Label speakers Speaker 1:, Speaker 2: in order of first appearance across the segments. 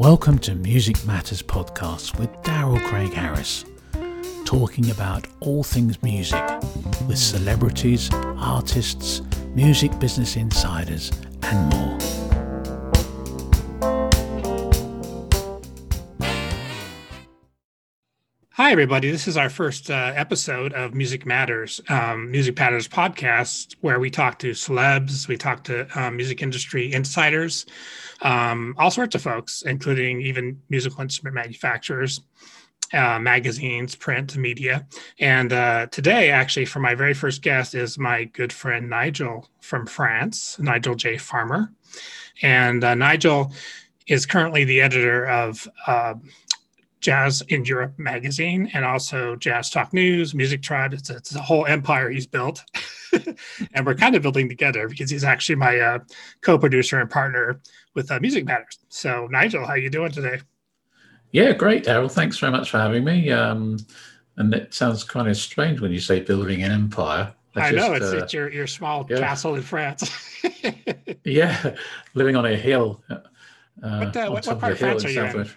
Speaker 1: Welcome to Music Matters Podcast with Daryl Craig Harris, talking about all things music with celebrities, artists, music business insiders, and more.
Speaker 2: Hi, everybody. This is our first uh, episode of Music Matters, um, Music Matters podcast, where we talk to celebs, we talk to um, music industry insiders, um, all sorts of folks, including even musical instrument manufacturers, uh, magazines, print, media. And uh, today, actually, for my very first guest is my good friend Nigel from France, Nigel J. Farmer. And uh, Nigel is currently the editor of uh, Jazz in Europe magazine and also Jazz Talk News, Music Tribe. It's a, it's a whole empire he's built. and we're kind of building together because he's actually my uh, co-producer and partner with uh, Music Matters. So, Nigel, how you doing today?
Speaker 1: Yeah, great, Daryl. Thanks very much for having me. Um, and it sounds kind of strange when you say building an empire.
Speaker 2: I, just, know it's, uh, it's your, your small yeah. castle in France.
Speaker 1: yeah, living on a hill.
Speaker 2: Uh, what, uh, what, what part of France are you in?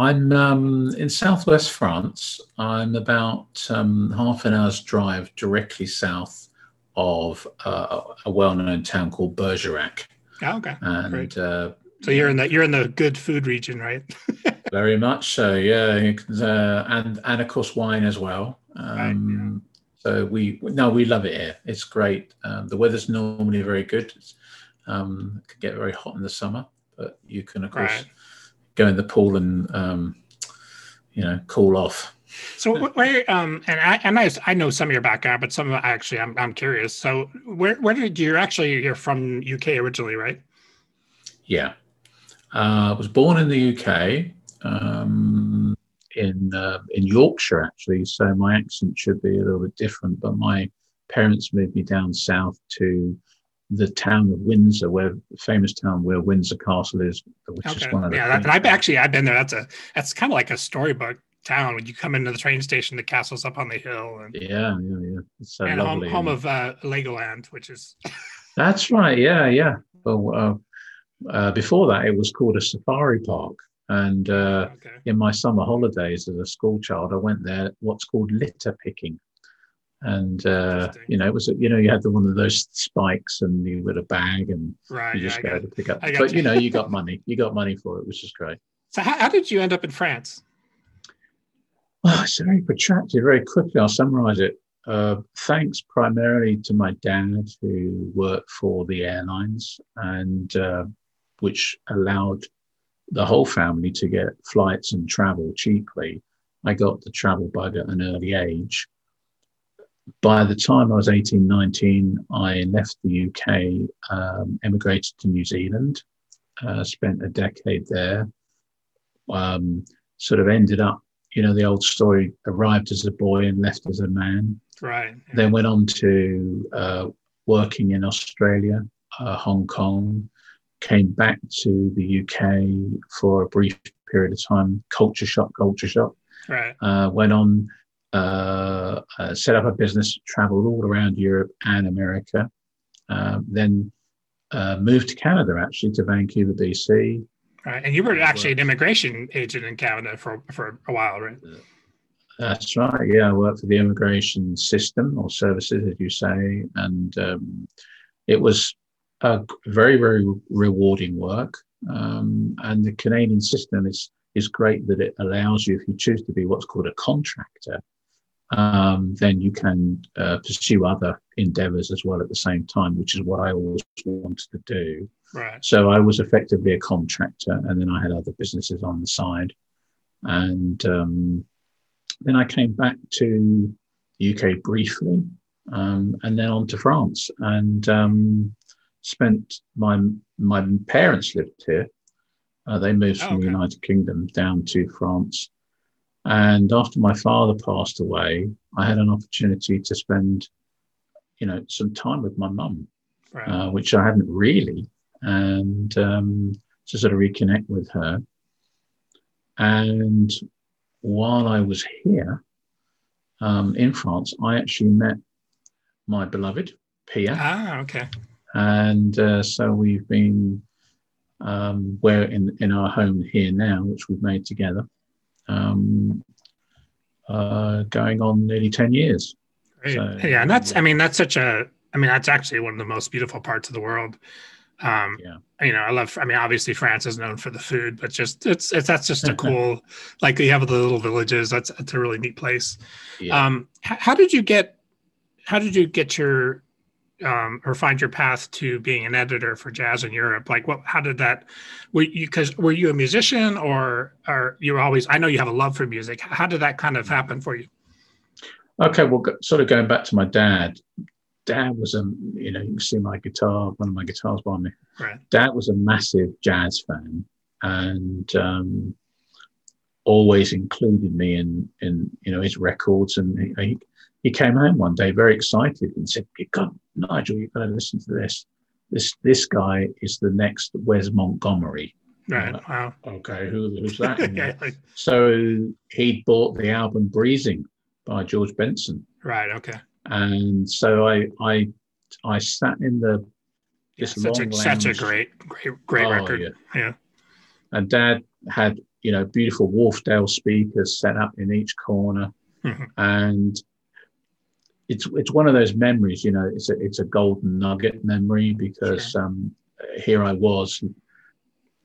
Speaker 1: I'm um, in southwest France. I'm about um, half an hour's drive directly south of uh, a well-known town called Bergerac.
Speaker 2: Oh, okay.
Speaker 1: And uh,
Speaker 2: so you're in the you're in the good food region, right?
Speaker 1: very much so. Yeah, uh, and and of course wine as well. Um, right, yeah. So we no, we love it here. It's great. Um, the weather's normally very good. Um, it can get very hot in the summer, but you can of course. Right go in the pool and um, you know cool off.
Speaker 2: So where um and I and I, I know some of your background, but some of actually I'm I'm curious. So where where did you actually you're from UK originally, right?
Speaker 1: Yeah, uh, I was born in the UK um, in uh, in Yorkshire actually. So my accent should be a little bit different, but my parents moved me down south to the town of Windsor, where famous town where Windsor Castle is, which okay. is one of the.
Speaker 2: Yeah, that, I've actually I've been there. That's a that's kind of like a storybook town when you come into the train station. The castle's up on the hill,
Speaker 1: and yeah, yeah, yeah.
Speaker 2: It's so and lovely. home, home of uh, Legoland, which is.
Speaker 1: that's right. Yeah, yeah. Well, uh, uh, before that, it was called a safari park. And uh, okay. in my summer holidays as a school child, I went there. What's called litter picking and uh, you know it was you know you had the one of those spikes and you had a bag and
Speaker 2: right,
Speaker 1: you just
Speaker 2: yeah,
Speaker 1: go to pick up. But you. you know you got money. You got money for it which is great.
Speaker 2: So how, how did you end up in france?
Speaker 1: Oh, it's very protracted very quickly. I'll summarize it. Uh, thanks primarily to my dad who worked for the airlines and uh, which allowed the whole family to get flights and travel cheaply. I got the travel bug at an early age by the time I was 18, 19, I left the UK, um, emigrated to New Zealand, uh, spent a decade there, um, sort of ended up, you know, the old story arrived as a boy and left as a man.
Speaker 2: Right.
Speaker 1: Then went on to uh, working in Australia, uh, Hong Kong, came back to the UK for a brief period of time, culture shock, culture shock.
Speaker 2: Right.
Speaker 1: Uh, went on uh, uh, set up a business, traveled all around Europe and America, um, then uh, moved to Canada, actually, to Vancouver, BC.
Speaker 2: Right. And you were actually an immigration agent in Canada for, for a while, right?
Speaker 1: That's right. Yeah, I worked for the immigration system or services, as you say, and um, it was a very, very rewarding work. Um, and the Canadian system is is great that it allows you, if you choose to be what's called a contractor, um, then you can uh, pursue other endeavors as well at the same time, which is what I always wanted to do.
Speaker 2: Right.
Speaker 1: So I was effectively a contractor, and then I had other businesses on the side. And um, then I came back to the UK briefly, um, and then on to France, and um, spent my my parents lived here. Uh, they moved oh, from okay. the United Kingdom down to France and after my father passed away, I had an opportunity to spend, you know, some time with my mum, right. uh, which I hadn't really, and um, to sort of reconnect with her. And while I was here um, in France, I actually met my beloved Pia.
Speaker 2: Ah, okay.
Speaker 1: And uh, so we've been Um, we're in, in our home here now, which we've made together, um, uh, going on nearly 10 years.
Speaker 2: So, yeah, and that's, I mean, that's such a, I mean, that's actually one of the most beautiful parts of the world. Um, yeah. You know, I love. I mean, obviously France is known for the food, but just it's it's that's just a cool. like you have the little villages. That's it's a really neat place. Yeah. Um, how, how did you get? How did you get your um, or find your path to being an editor for jazz in Europe? Like, what? How did that? Were you because were you a musician or are you were always? I know you have a love for music. How did that kind of happen for you?
Speaker 1: Okay, well, sort of going back to my dad dad was a you know you can see my guitar one of my guitars by me right. dad was a massive jazz fan and um, always included me in in you know his records and he, he came home one day very excited and said God Nigel you've got to listen to this this this guy is the next Wes Montgomery
Speaker 2: right like, wow
Speaker 1: okay who, who's that yeah. so he bought the album Breezing by George Benson
Speaker 2: right okay
Speaker 1: and so I I I sat in the
Speaker 2: this such long a lounge. such a great great great oh, record. Yeah. yeah.
Speaker 1: And Dad had you know beautiful Wharfedale speakers set up in each corner, mm-hmm. and it's it's one of those memories. You know, it's a it's a golden nugget memory because sure. um, here I was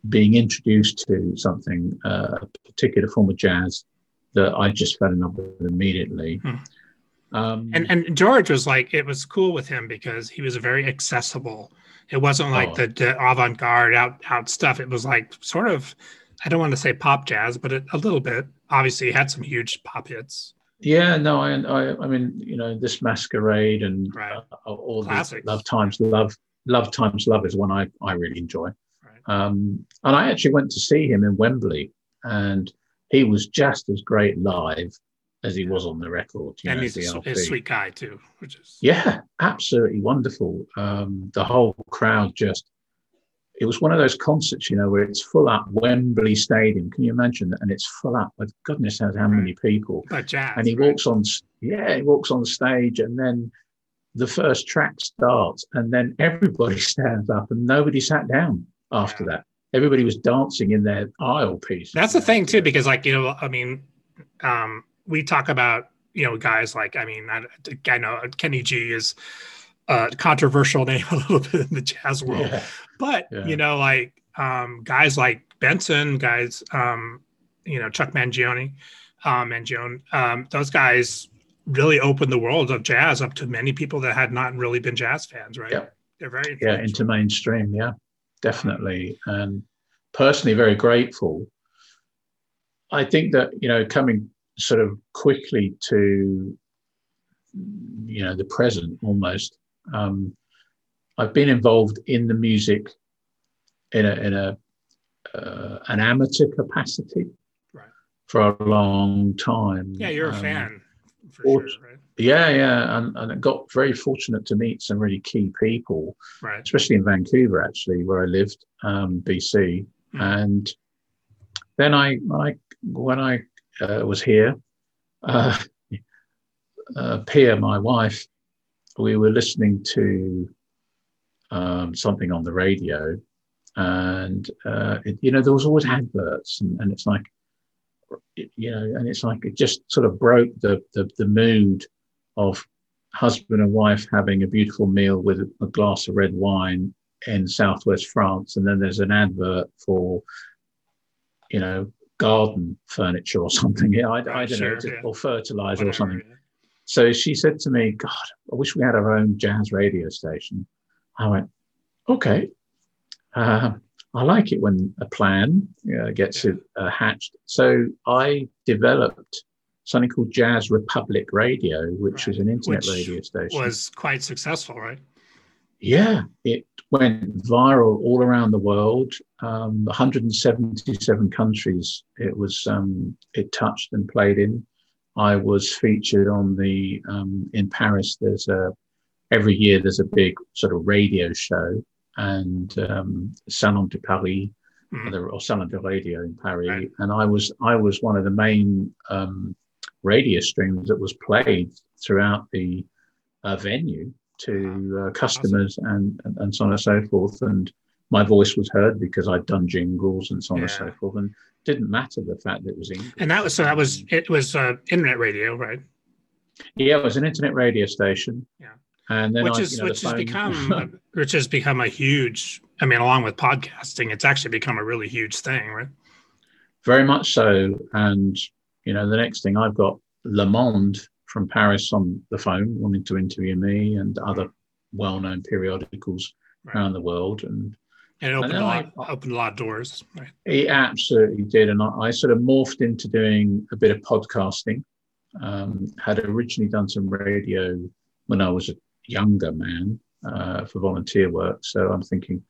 Speaker 1: being introduced to something, uh, a particular form of jazz that I just fell in love with immediately. Mm.
Speaker 2: Um, and and George was like, it was cool with him because he was very accessible. It wasn't like oh. the, the avant garde out out stuff. It was like sort of, I don't want to say pop jazz, but it, a little bit. Obviously, he had some huge pop hits.
Speaker 1: Yeah, no, I, I, I mean, you know, this masquerade and right. uh, all the love times love, love times love is one I I really enjoy. Right. Um, and I actually went to see him in Wembley, and he was just as great live as he was on the record.
Speaker 2: and know, he's a, a, sweet guy too, which is
Speaker 1: yeah, absolutely wonderful. Um, the whole crowd just. It was one of those concerts, you know, where it's full up Wembley Stadium. Can you imagine that? And it's full up with goodness knows how many people.
Speaker 2: But jazz,
Speaker 1: and he
Speaker 2: right?
Speaker 1: walks on, yeah, he walks on stage, and then the first track starts, and then everybody stands up, and nobody sat down after yeah. that. Everybody was dancing in their aisle piece.
Speaker 2: That's the thing too, because like you know, I mean, um, we talk about you know guys like I mean I, I know Kenny G is a controversial name a little bit in the jazz world, yeah. but yeah. you know like um, guys like Benson, guys um, you know Chuck Mangione, um, Mangione, um, those guys really opened the world of jazz up to many people that had not really been jazz fans, right?
Speaker 1: Yeah.
Speaker 2: They're very
Speaker 1: yeah into mainstream, yeah, definitely, and personally very grateful. I think that you know coming sort of quickly to you know the present almost. Um, I've been involved in the music in a in a uh, an amateur capacity right. for a long time.
Speaker 2: Yeah, you're um, a fan. For sure, right?
Speaker 1: Yeah, yeah, and, and I got very fortunate to meet some really key people,
Speaker 2: right.
Speaker 1: especially in Vancouver, actually, where I lived, um, BC. Mm-hmm. And then I, I when I uh, was here. Uh, uh, Pia, my wife, we were listening to um, something on the radio, and uh, it, you know there was always adverts, and, and it's like, you know, and it's like it just sort of broke the the, the mood of husband and wife having a beautiful meal with a glass of red wine in southwest France, and then there's an advert for, you know, garden furniture or something. Yeah, I, I don't sure, know, yeah. or fertilizer Whatever, or something. Yeah. So she said to me, God, I wish we had our own jazz radio station. I went, okay. Uh, I like it when a plan uh, gets it uh, hatched. So I developed something called Jazz Republic Radio, which right. is an internet which radio station.
Speaker 2: Was quite successful, right?
Speaker 1: Yeah, it went viral all around the world. Um, 177 countries it was um, it touched and played in. I was featured on the um, in Paris. There's a every year there's a big sort of radio show and um, Salon de Paris mm. or Salon de Radio in Paris, right. and I was I was one of the main um, radio streams that was played throughout the uh, venue to uh, customers awesome. and, and so on and so forth. And my voice was heard because I'd done jingles and so on
Speaker 2: Yeah.
Speaker 1: and so forth, and didn't matter the fact that it was English.
Speaker 2: And that was so that was it was uh, internet radio, right?
Speaker 1: yeah, it was an internet radio station.
Speaker 2: Yeah.
Speaker 1: and then
Speaker 2: which
Speaker 1: I,
Speaker 2: is
Speaker 1: you know,
Speaker 2: which has become which has become a huge. I mean, along with podcasting, it's actually become a really huge thing, right?
Speaker 1: very much so. And you know, the next thing I've got Le Monde from Paris on the phone wanting to interview me and other well-known periodicals
Speaker 2: Right.
Speaker 1: around the world, and
Speaker 2: And it opened a lot
Speaker 1: I-
Speaker 2: opened a lot of doors, right?
Speaker 1: It absolutely did. And I, I sort of morphed into doing a bit of podcasting. Um, had originally done some radio when I was a younger man uh, for volunteer work. So I'm thinking,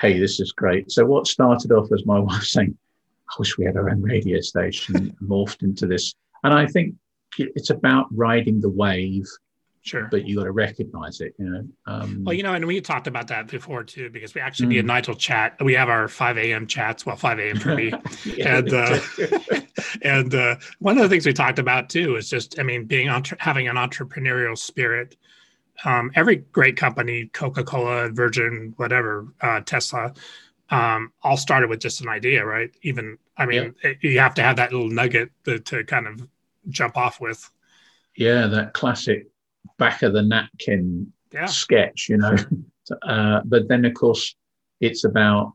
Speaker 1: hey, this is great. So what started off as my wife saying, I wish we had our own radio station, morphed into this. And I think it's about riding the wave,
Speaker 2: Sure.
Speaker 1: but you got to recognize it, you know. Um,
Speaker 2: Well, you know, and we talked about that before too, because we actually
Speaker 1: Mm.
Speaker 2: and Nigel chat. We have our 5 a.m. chats. Well, 5 a.m. for me.
Speaker 1: yeah,
Speaker 2: and uh, and uh, one of the things we talked about too is just, I mean, being entre- having an entrepreneurial spirit. Um, every great company, Coca Cola, Virgin, whatever, uh, Tesla, um, all started with just an idea, right? Even, I mean, it- you have to have that little nugget to, to kind of jump off with.
Speaker 1: yeah, that classic back of the napkin
Speaker 2: Yeah.
Speaker 1: sketch, you know. Uh, but then, of course, it's about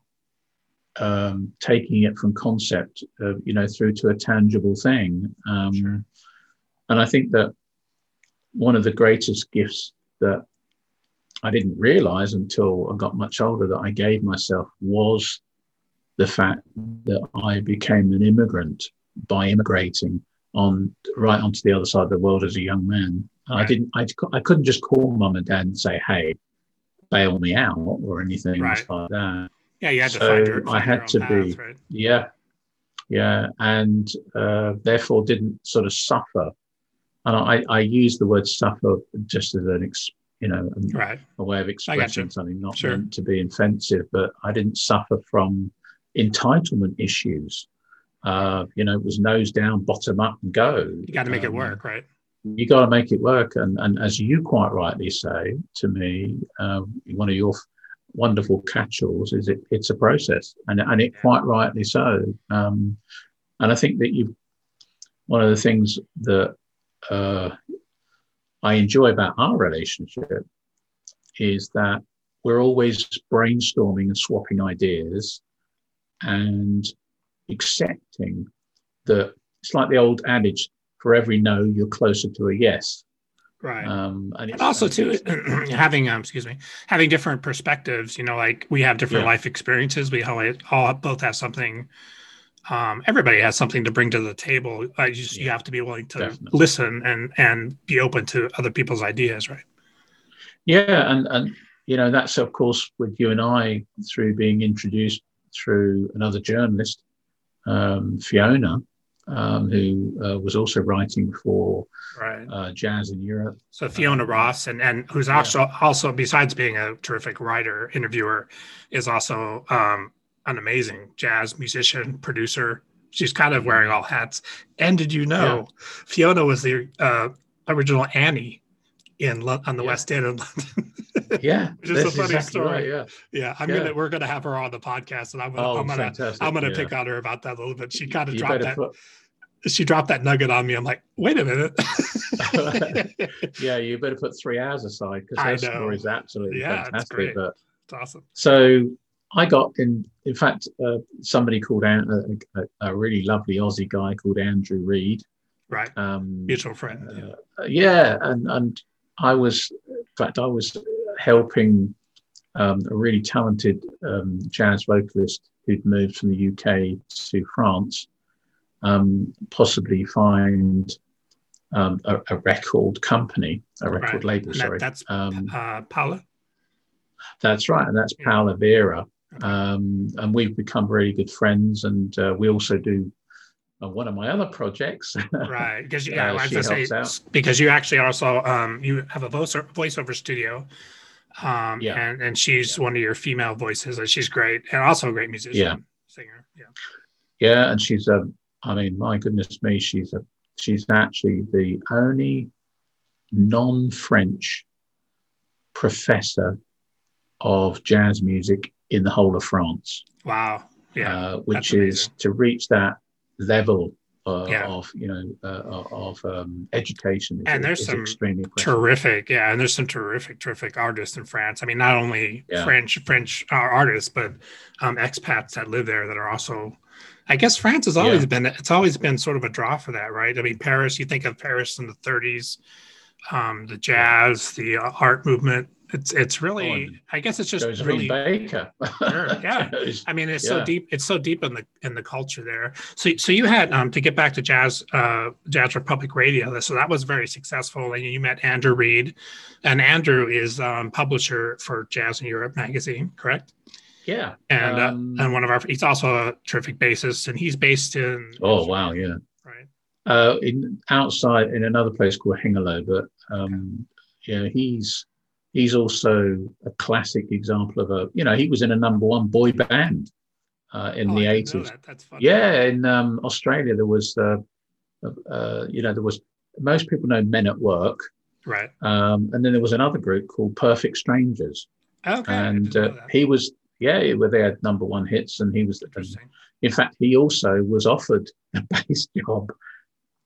Speaker 1: um, taking it from concept, uh, you know, through to a tangible thing. Um,
Speaker 2: Sure.
Speaker 1: And I think that one of the greatest gifts that I didn't realize until I got much older that I gave myself was the fact that I became an immigrant by immigrating on right onto the other side of the world as a young man. I didn't. I, I couldn't just call mum and dad and say, "Hey, bail me out" or anything
Speaker 2: Right.
Speaker 1: like that.
Speaker 2: Yeah. You had to find your,
Speaker 1: I
Speaker 2: find
Speaker 1: had
Speaker 2: your own
Speaker 1: to
Speaker 2: path,
Speaker 1: be-
Speaker 2: right?
Speaker 1: Yeah, yeah, and uh, therefore didn't sort of suffer. And I, I use the word suffer just as an, ex, you know, a,
Speaker 2: Right.
Speaker 1: a way of expressing something, not
Speaker 2: Sure.
Speaker 1: meant to be offensive. But I didn't suffer from entitlement issues. Uh, you know, it was nose down, bottom up, and go.
Speaker 2: You got to make it
Speaker 1: Um,
Speaker 2: work, right?
Speaker 1: you got to make it work. And, and as you quite rightly say to me, um, one of your wonderful catch-alls is it, it's a process and, and it quite rightly so. Um, and I think that you, one of the things that uh, I enjoy about our relationship is that we're always brainstorming and swapping ideas and accepting that it's like the old adage for every no, you're closer to a yes.
Speaker 2: Right.
Speaker 1: Um, and
Speaker 2: and also too having um excuse me having different perspectives you know like we have different
Speaker 1: Yeah.
Speaker 2: life experiences we all, all both have something um everybody has something to bring to the table I just you have to be willing to
Speaker 1: definitely.
Speaker 2: listen and and be open to other people's ideas right
Speaker 1: Yeah, and and you know that's of course with you and I through being introduced through another journalist, um, Fiona, um, who uh, was also writing for
Speaker 2: right
Speaker 1: uh, Jazz in Europe.
Speaker 2: so fiona
Speaker 1: Um,
Speaker 2: ross and and who's
Speaker 1: yeah.
Speaker 2: also also besides being a terrific writer interviewer is also um an amazing jazz musician producer she's kind of wearing all hats and did you know fiona was the uh original annie in Lo- on the
Speaker 1: Yeah.
Speaker 2: west end of london
Speaker 1: Yeah,
Speaker 2: Which is a funny
Speaker 1: exactly
Speaker 2: story.
Speaker 1: right, yeah.
Speaker 2: yeah i'm
Speaker 1: Yeah.
Speaker 2: gonna we're gonna have her on the podcast and i'm gonna
Speaker 1: Oh,
Speaker 2: i'm gonna
Speaker 1: fantastic.
Speaker 2: i'm gonna
Speaker 1: yeah.
Speaker 2: pick on her about that a little bit she kind of dropped that
Speaker 1: put,
Speaker 2: she dropped that nugget on me i'm like wait a minute
Speaker 1: yeah, you better put three hours aside because her story is absolutely
Speaker 2: Yeah, it's
Speaker 1: fantastic.
Speaker 2: great.
Speaker 1: But
Speaker 2: it's awesome
Speaker 1: So I got in. In fact, uh, somebody called out a, a, a really lovely Aussie guy called Andrew Reed.
Speaker 2: right
Speaker 1: Um,
Speaker 2: mutual friend yeah.
Speaker 1: uh, yeah, and and I was, in fact, I was helping um, a really talented um, jazz vocalist who'd moved from the UK to France, um, possibly find um, a, a record company, a record
Speaker 2: Right.
Speaker 1: label.
Speaker 2: That-
Speaker 1: sorry,
Speaker 2: that's
Speaker 1: um,
Speaker 2: uh paula
Speaker 1: that's right, and that's
Speaker 2: Yeah.
Speaker 1: Paola Vera. Um, and we've become really good friends, and uh, we also do uh, one of my other projects.
Speaker 2: right because yeah
Speaker 1: Uh,
Speaker 2: I was say
Speaker 1: out.
Speaker 2: because you actually also um you have a voice voiceover studio um
Speaker 1: Yeah.
Speaker 2: and and she's one of your female voices and she's great and also a great musician
Speaker 1: Yeah.
Speaker 2: singer yeah
Speaker 1: Yeah, and she's a. I mean, my goodness me, she's a. She's actually the only non-French professor of jazz music in the whole of France.
Speaker 2: Wow. Yeah.
Speaker 1: Uh, which is to reach that level uh,
Speaker 2: Yeah.
Speaker 1: of you know uh, of um, education. Is,
Speaker 2: And there's some terrific yeah and there's some terrific terrific artists in france i mean not only
Speaker 1: Yeah.
Speaker 2: french french uh, artists but um, expats that live there that are also i guess france has always
Speaker 1: Yeah.
Speaker 2: been it's always been sort of a draw for that right i mean paris you think of paris in the 30s um, the jazz the uh, art movement it's it's really
Speaker 1: Oh,
Speaker 2: i guess it's just
Speaker 1: Josephine
Speaker 2: really
Speaker 1: Baker.
Speaker 2: Sure, yeah. I mean, it's
Speaker 1: Yeah.
Speaker 2: so deep. It's so deep in the in the culture there. So, so you had um, to get back to jazz, uh, Jazz Republic Radio. So that was very successful, and you met Andrew Reed, and Andrew is um, publisher for Jazz in Europe magazine, correct?
Speaker 1: yeah.
Speaker 2: And
Speaker 1: Um,
Speaker 2: uh, and one of our he's also a terrific bassist, and he's based in.
Speaker 1: oh wow, yeah.
Speaker 2: Right.
Speaker 1: Uh, in outside in another place called Hengelo, but um, yeah, he's he's also a classic example of a you know he was in a number one boy band uh, in
Speaker 2: Oh,
Speaker 1: the
Speaker 2: I didn't know
Speaker 1: eighties.
Speaker 2: that. That's funny.
Speaker 1: Yeah, in um, Australia there was uh, uh, you know there was most people know Men at Work,
Speaker 2: Right.
Speaker 1: um, and then there was another group called Perfect Strangers,
Speaker 2: Okay.
Speaker 1: And uh, he was yeah where they had number one hits, and he was
Speaker 2: Interesting.
Speaker 1: in fact he also was offered a bass job,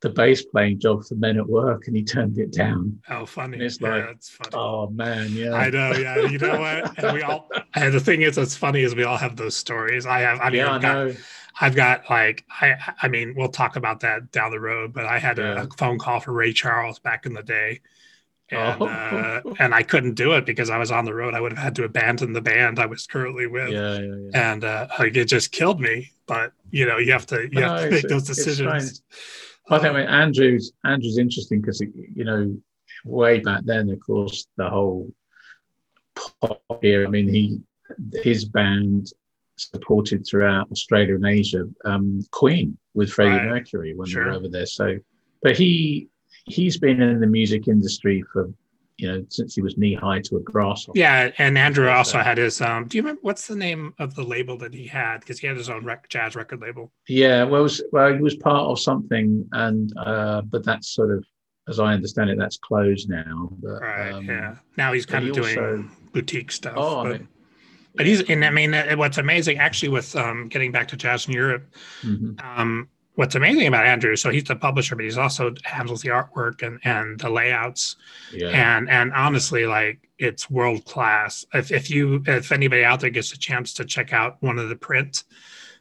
Speaker 1: the bass playing job for Men at Work, and he turned it down.
Speaker 2: Oh, funny.
Speaker 1: it's
Speaker 2: yeah,
Speaker 1: like,
Speaker 2: it's funny.
Speaker 1: Oh man, yeah,
Speaker 2: I know, yeah. You know what? And we all. And the thing is, what's funny is we all have those stories. I have. I mean,
Speaker 1: yeah,
Speaker 2: I've got,
Speaker 1: know.
Speaker 2: I've got like I. I mean, we'll talk about that down the road. But I had a,
Speaker 1: Yeah.
Speaker 2: a phone call for Ray Charles back in the day, and
Speaker 1: Oh.
Speaker 2: uh, and I couldn't do it because I was on the road. I would have had to abandon the band I was currently with,
Speaker 1: Yeah, yeah, yeah.
Speaker 2: and uh, like, it just killed me. But you know, you have to you
Speaker 1: No,
Speaker 2: have to make those
Speaker 1: it's
Speaker 2: decisions.
Speaker 1: I think I mean, Andrew's Andrew's interesting because you know way back then, of course, the whole pop era. I mean, he his band supported throughout Australia and Asia um, Queen with Freddie
Speaker 2: Right.
Speaker 1: Mercury when they were over there. So, but he he's been in the music industry for you know since he was knee high to a grasshopper.
Speaker 2: Yeah, and Andrew also
Speaker 1: so-
Speaker 2: had his. Um, do you remember what's the name of the label that he had? Because he had his own rec- jazz record label.
Speaker 1: Yeah, well, was, well, he was part of something, and uh, but that's sort of, as I understand it, that's closed now. But,
Speaker 2: Right.
Speaker 1: um,
Speaker 2: yeah. Now he's kind
Speaker 1: he
Speaker 2: of doing
Speaker 1: also-
Speaker 2: boutique stuff.
Speaker 1: Oh, I
Speaker 2: but,
Speaker 1: mean,
Speaker 2: but he's and I mean uh, what's amazing actually with um, getting back to jazz in Europe.
Speaker 1: mhm.
Speaker 2: Um, what's amazing about Andrew, so he's the publisher, but he's also handles the artwork and and the layouts.
Speaker 1: yeah,
Speaker 2: And and honestly, like it's world class. If if you if anybody out there gets a chance to check out one of the print.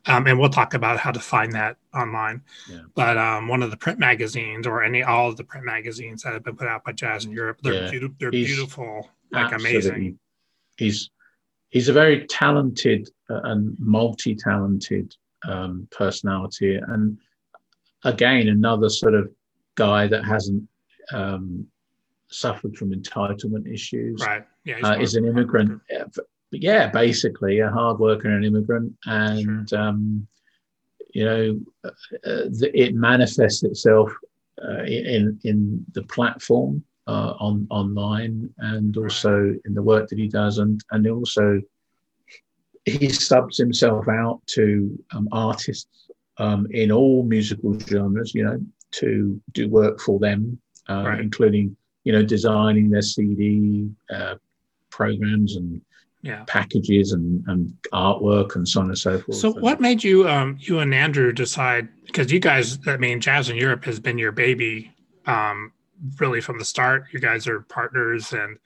Speaker 2: Um, and we'll talk about how to find that online.
Speaker 1: Yeah.
Speaker 2: But um, one of the print magazines, or any all of the print magazines that have been put out by Jazz in Europe, they're
Speaker 1: Yeah.
Speaker 2: beautiful. They're
Speaker 1: He's
Speaker 2: beautiful, like amazing.
Speaker 1: He's he's a very talented uh, and multi-talented um, personality, and again, another sort of guy that hasn't um, suffered from entitlement issues.
Speaker 2: Right? Yeah.
Speaker 1: uh, is an immigrant. Yeah, but yeah, basically a hard worker and an immigrant, and um, you know, uh, the, it manifests itself uh, in in the platform uh, on online, and
Speaker 2: Right.
Speaker 1: also in the work that he does, and and also he subs himself out to um, artists um, in all musical genres. You know, to do work for them, uh,
Speaker 2: Right.
Speaker 1: including you know designing their CD uh, programs and
Speaker 2: Yeah.
Speaker 1: packages and, and artwork and so on and so forth.
Speaker 2: So, what made you, um, you and Andrew, decide? Because you guys, I mean, Jazz in Europe has been your baby, um, really from the start. You guys are partners, and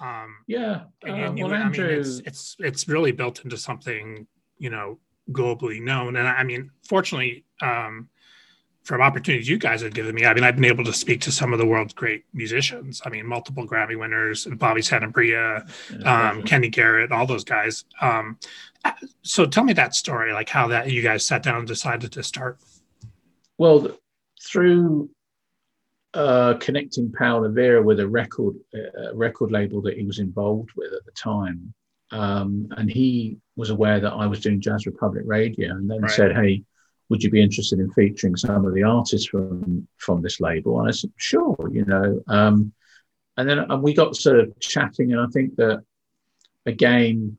Speaker 2: um,
Speaker 1: Yeah,
Speaker 2: and
Speaker 1: uh,
Speaker 2: you-
Speaker 1: well,
Speaker 2: I
Speaker 1: Andrew,
Speaker 2: mean, it's it's it's really built into something you know globally known. And I mean, fortunately, um, from opportunities you guys have given me, I mean, I've been able to speak to some of the world's great musicians. I mean, multiple Grammy winners, Bobby Sanabria, um, Kenny Garrett, all those guys. Um, so tell me that story, like how that you guys sat down and decided to start.
Speaker 1: well, through uh, connecting Paola Vera with a record uh, record label that he was involved with at the time, um, and he was aware that I was doing Jazz Republic Radio, and then
Speaker 2: Right.
Speaker 1: said, "Hey, would you be interested in featuring some of the artists from from this label?" And I said, "Sure," you know. Um, and then and we got sort of chatting, and I think that again,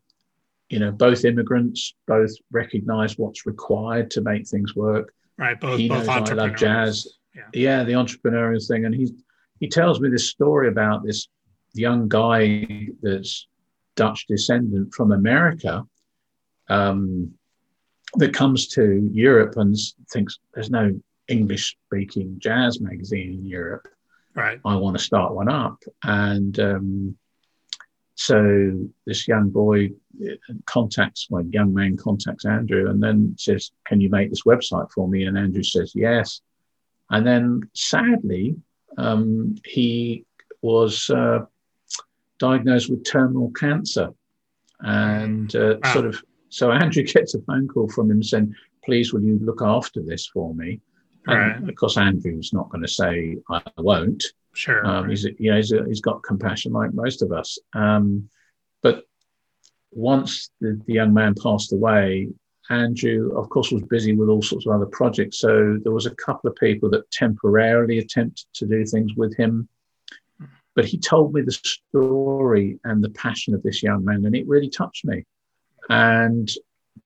Speaker 1: you know, both immigrants both recognise what's required to make things work.
Speaker 2: Right, both
Speaker 1: He
Speaker 2: both
Speaker 1: knows I love jazz.
Speaker 2: Yeah.
Speaker 1: Yeah, the entrepreneurial thing, and he he tells me this story about this young guy that's Dutch descendant from America um, that comes to Europe and thinks there's no English speaking jazz magazine in Europe.
Speaker 2: Right.
Speaker 1: I want to start one up. And um, so this young boy uh, contacts, well, young man contacts Andrew and then says, Can you make this website for me? And Andrew says, Yes. And then sadly, um, he was uh, diagnosed with terminal cancer. And uh, wow. sort of, so Andrew gets a phone call from him saying, Please, will you look after this for me? Right. And of course, Andrew's not going to say, I won't.
Speaker 2: Sure.
Speaker 1: Um, right. He's, you know, he's, he's got compassion like most of us. Um, but once the, the young man passed away, Andrew, of course, was busy with all sorts of other projects. So there was a couple of people that temporarily attempted to do things with him. But he told me the story and the passion of this young man, and it really touched me. And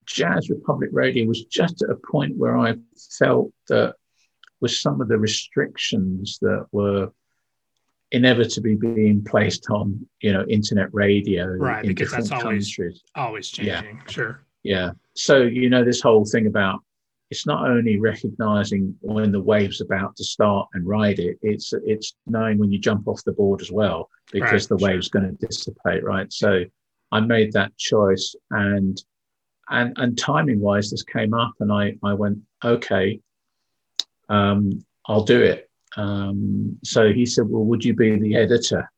Speaker 1: Jazz Republic Radio was just at a point where I felt that with some of the restrictions that were inevitably being placed on, you know, internet radio
Speaker 2: right, in because that's always, countries. Always changing, yeah. sure.
Speaker 1: Yeah. So, you know, this whole thing about it's not only recognizing when the wave's about to start and ride it, it's it's knowing when you jump off the board as well, because right, the wave's sure. going to dissipate, right? So I made that choice and and and timing wise this came up and I I went, okay, um, I'll do it. Um, so he said, well, would you be the editor?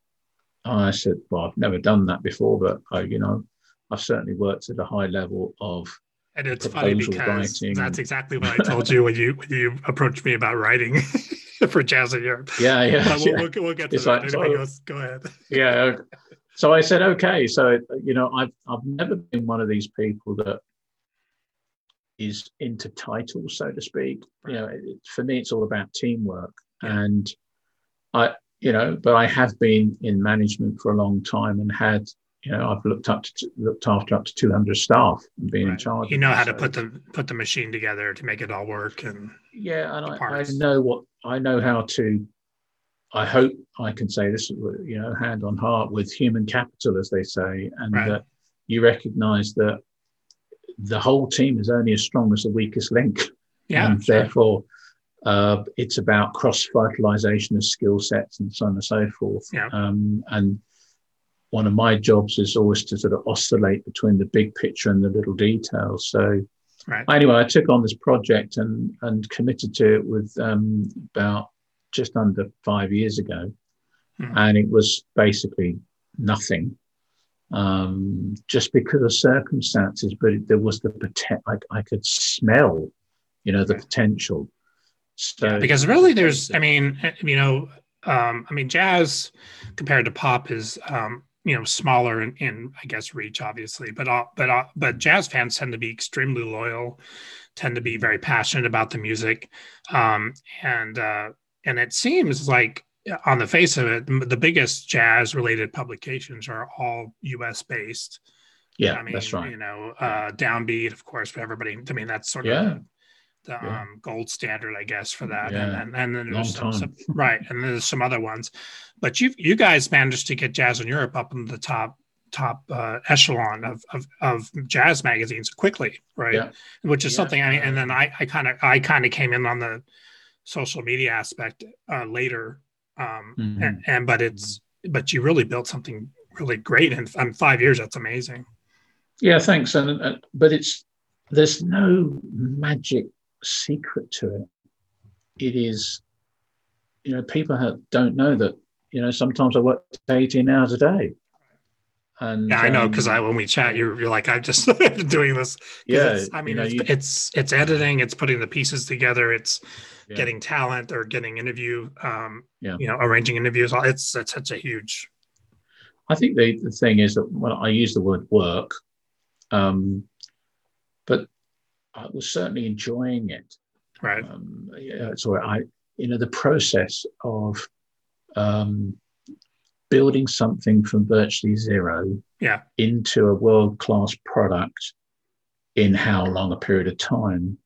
Speaker 1: I said, well, I've never done that before, but I, you know, I've certainly worked at a high level of
Speaker 2: and it's funny because writing. that's exactly what I told you when you when you approached me about writing for Jazz in Europe.
Speaker 1: Yeah, yeah.
Speaker 2: But we'll, yeah. We'll, we'll, get to it's that. Like, goes, go ahead.
Speaker 1: Yeah. So I said, okay. So you know, I've I've never been one of these people that is into titles, so to speak. You know, it, for me, it's all about teamwork, yeah. and I, you know, but I have been in management for a long time and had you know, I've looked up to looked after up to 200 staff and been right. in charge.
Speaker 2: You know how so. to put the put the machine together to make it all work, and
Speaker 1: yeah, and I, I, know what I know how to. I hope I can say this, you know, hand on heart with human capital, as they say, and right. that you recognise that the whole team is only as strong as the weakest link,
Speaker 2: yeah,
Speaker 1: and sure. therefore. Uh, it's about cross fertilization of skill sets and so on and so forth.
Speaker 2: Yeah.
Speaker 1: Um, and one of my jobs is always to sort of oscillate between the big picture and the little details. So right. anyway, I took on this project and and committed to it with um, about just under five years ago, hmm. and it was basically nothing, um, just because of circumstances. But it, there was the potential. I, I could smell, you know, the potential.
Speaker 2: So yeah, because really, there's, I mean, you know, um, I mean, jazz compared to pop is um, you know smaller in, in I guess reach obviously, but uh, but uh, but jazz fans tend to be extremely loyal, tend to be very passionate about the music, um, and uh, and it seems like on the face of it, the biggest jazz related publications are all U.S. based.
Speaker 1: Yeah, I mean, that's right.
Speaker 2: You know, uh, Downbeat, of course, for everybody. I mean, that's sort yeah. of the yeah. um, gold standard, I guess, for that. Yeah. And, and, and then there's some, some, right, and there's some other ones, but you you guys managed to get Jazz in Europe up in the top top uh, echelon of, of, of jazz magazines quickly, right? Yeah. Which is yeah. something I mean, and then I I kind of I kind of came in on the social media aspect uh, later, um, mm-hmm. and, and, but it's but you really built something really great in, in five years. That's amazing.
Speaker 1: Yeah, thanks. And uh, but it's there's no magic secret to it. It is, you know, people have, don't know that, you know, sometimes I work 18 hours a day.
Speaker 2: And yeah, I know because um, I when we chat, you're you're like I'm just doing this.
Speaker 1: Yeah,
Speaker 2: I mean, you know, it's, you, it's, it's editing, it's putting the pieces together, it's yeah. getting talent or getting interview, um, yeah. you know, arranging interviews. It's it's such a huge.
Speaker 1: I think the, the thing is that when I use the word work, um, but I was certainly enjoying it.
Speaker 2: Right.
Speaker 1: Um, yeah, so I, you know, the process of um, building something from virtually zero
Speaker 2: yeah.
Speaker 1: into a world class product in how long a period of time.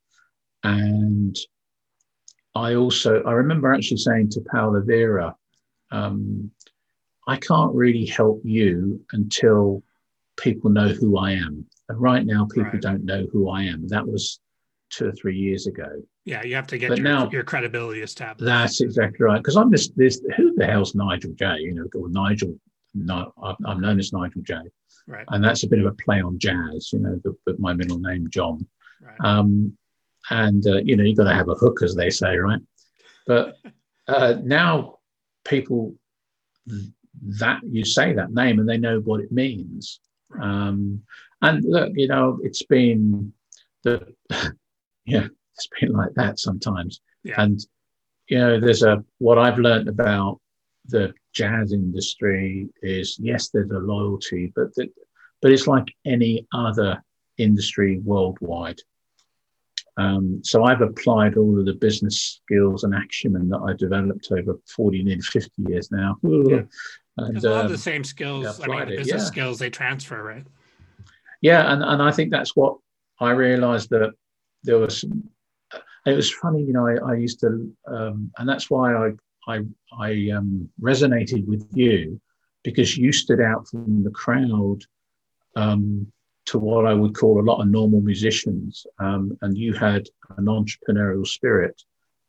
Speaker 1: And I also, I remember actually saying to Paola Vera, um, I can't really help you until people know who I am And right now, people
Speaker 2: Right.
Speaker 1: don't know who I am. That was two or three years ago.
Speaker 2: Yeah, you have to get your,
Speaker 1: now-
Speaker 2: your credibility established.
Speaker 1: That's exactly right. Because I'm this, this, who the hell's Nigel J? You know, or Nigel, no, I'm I'm known as Nigel J.
Speaker 2: right,
Speaker 1: And that's a bit of a play on jazz, you know, the, the, my middle name, John.
Speaker 2: right.
Speaker 1: Um, and, uh, you know, you've got to have a hook, as they say, right? But uh, now people, that you say that name and they know what it means. Um, and look, you know, it's been the, yeah, it's been like that sometimes.
Speaker 2: Yeah.
Speaker 1: And, you know, there's a, what I've learned about the jazz industry is yes, there's a loyalty, but the, but it's like any other industry worldwide. Um, so I've applied all of the business skills and acumen that I developed over 40, nearly 50 years now.
Speaker 2: Yeah.
Speaker 1: And,
Speaker 2: a lot of
Speaker 1: um,
Speaker 2: the same skills, I mean, the
Speaker 1: it,
Speaker 2: business
Speaker 1: yeah.
Speaker 2: skills, they transfer, right?
Speaker 1: yeah, and, and I think that's what I realized that there was. It was funny, you know. I, I used to, um, and that's why I I I um, resonated with you because you stood out from the crowd um, to what I would call a lot of normal musicians, um, and you had an entrepreneurial spirit,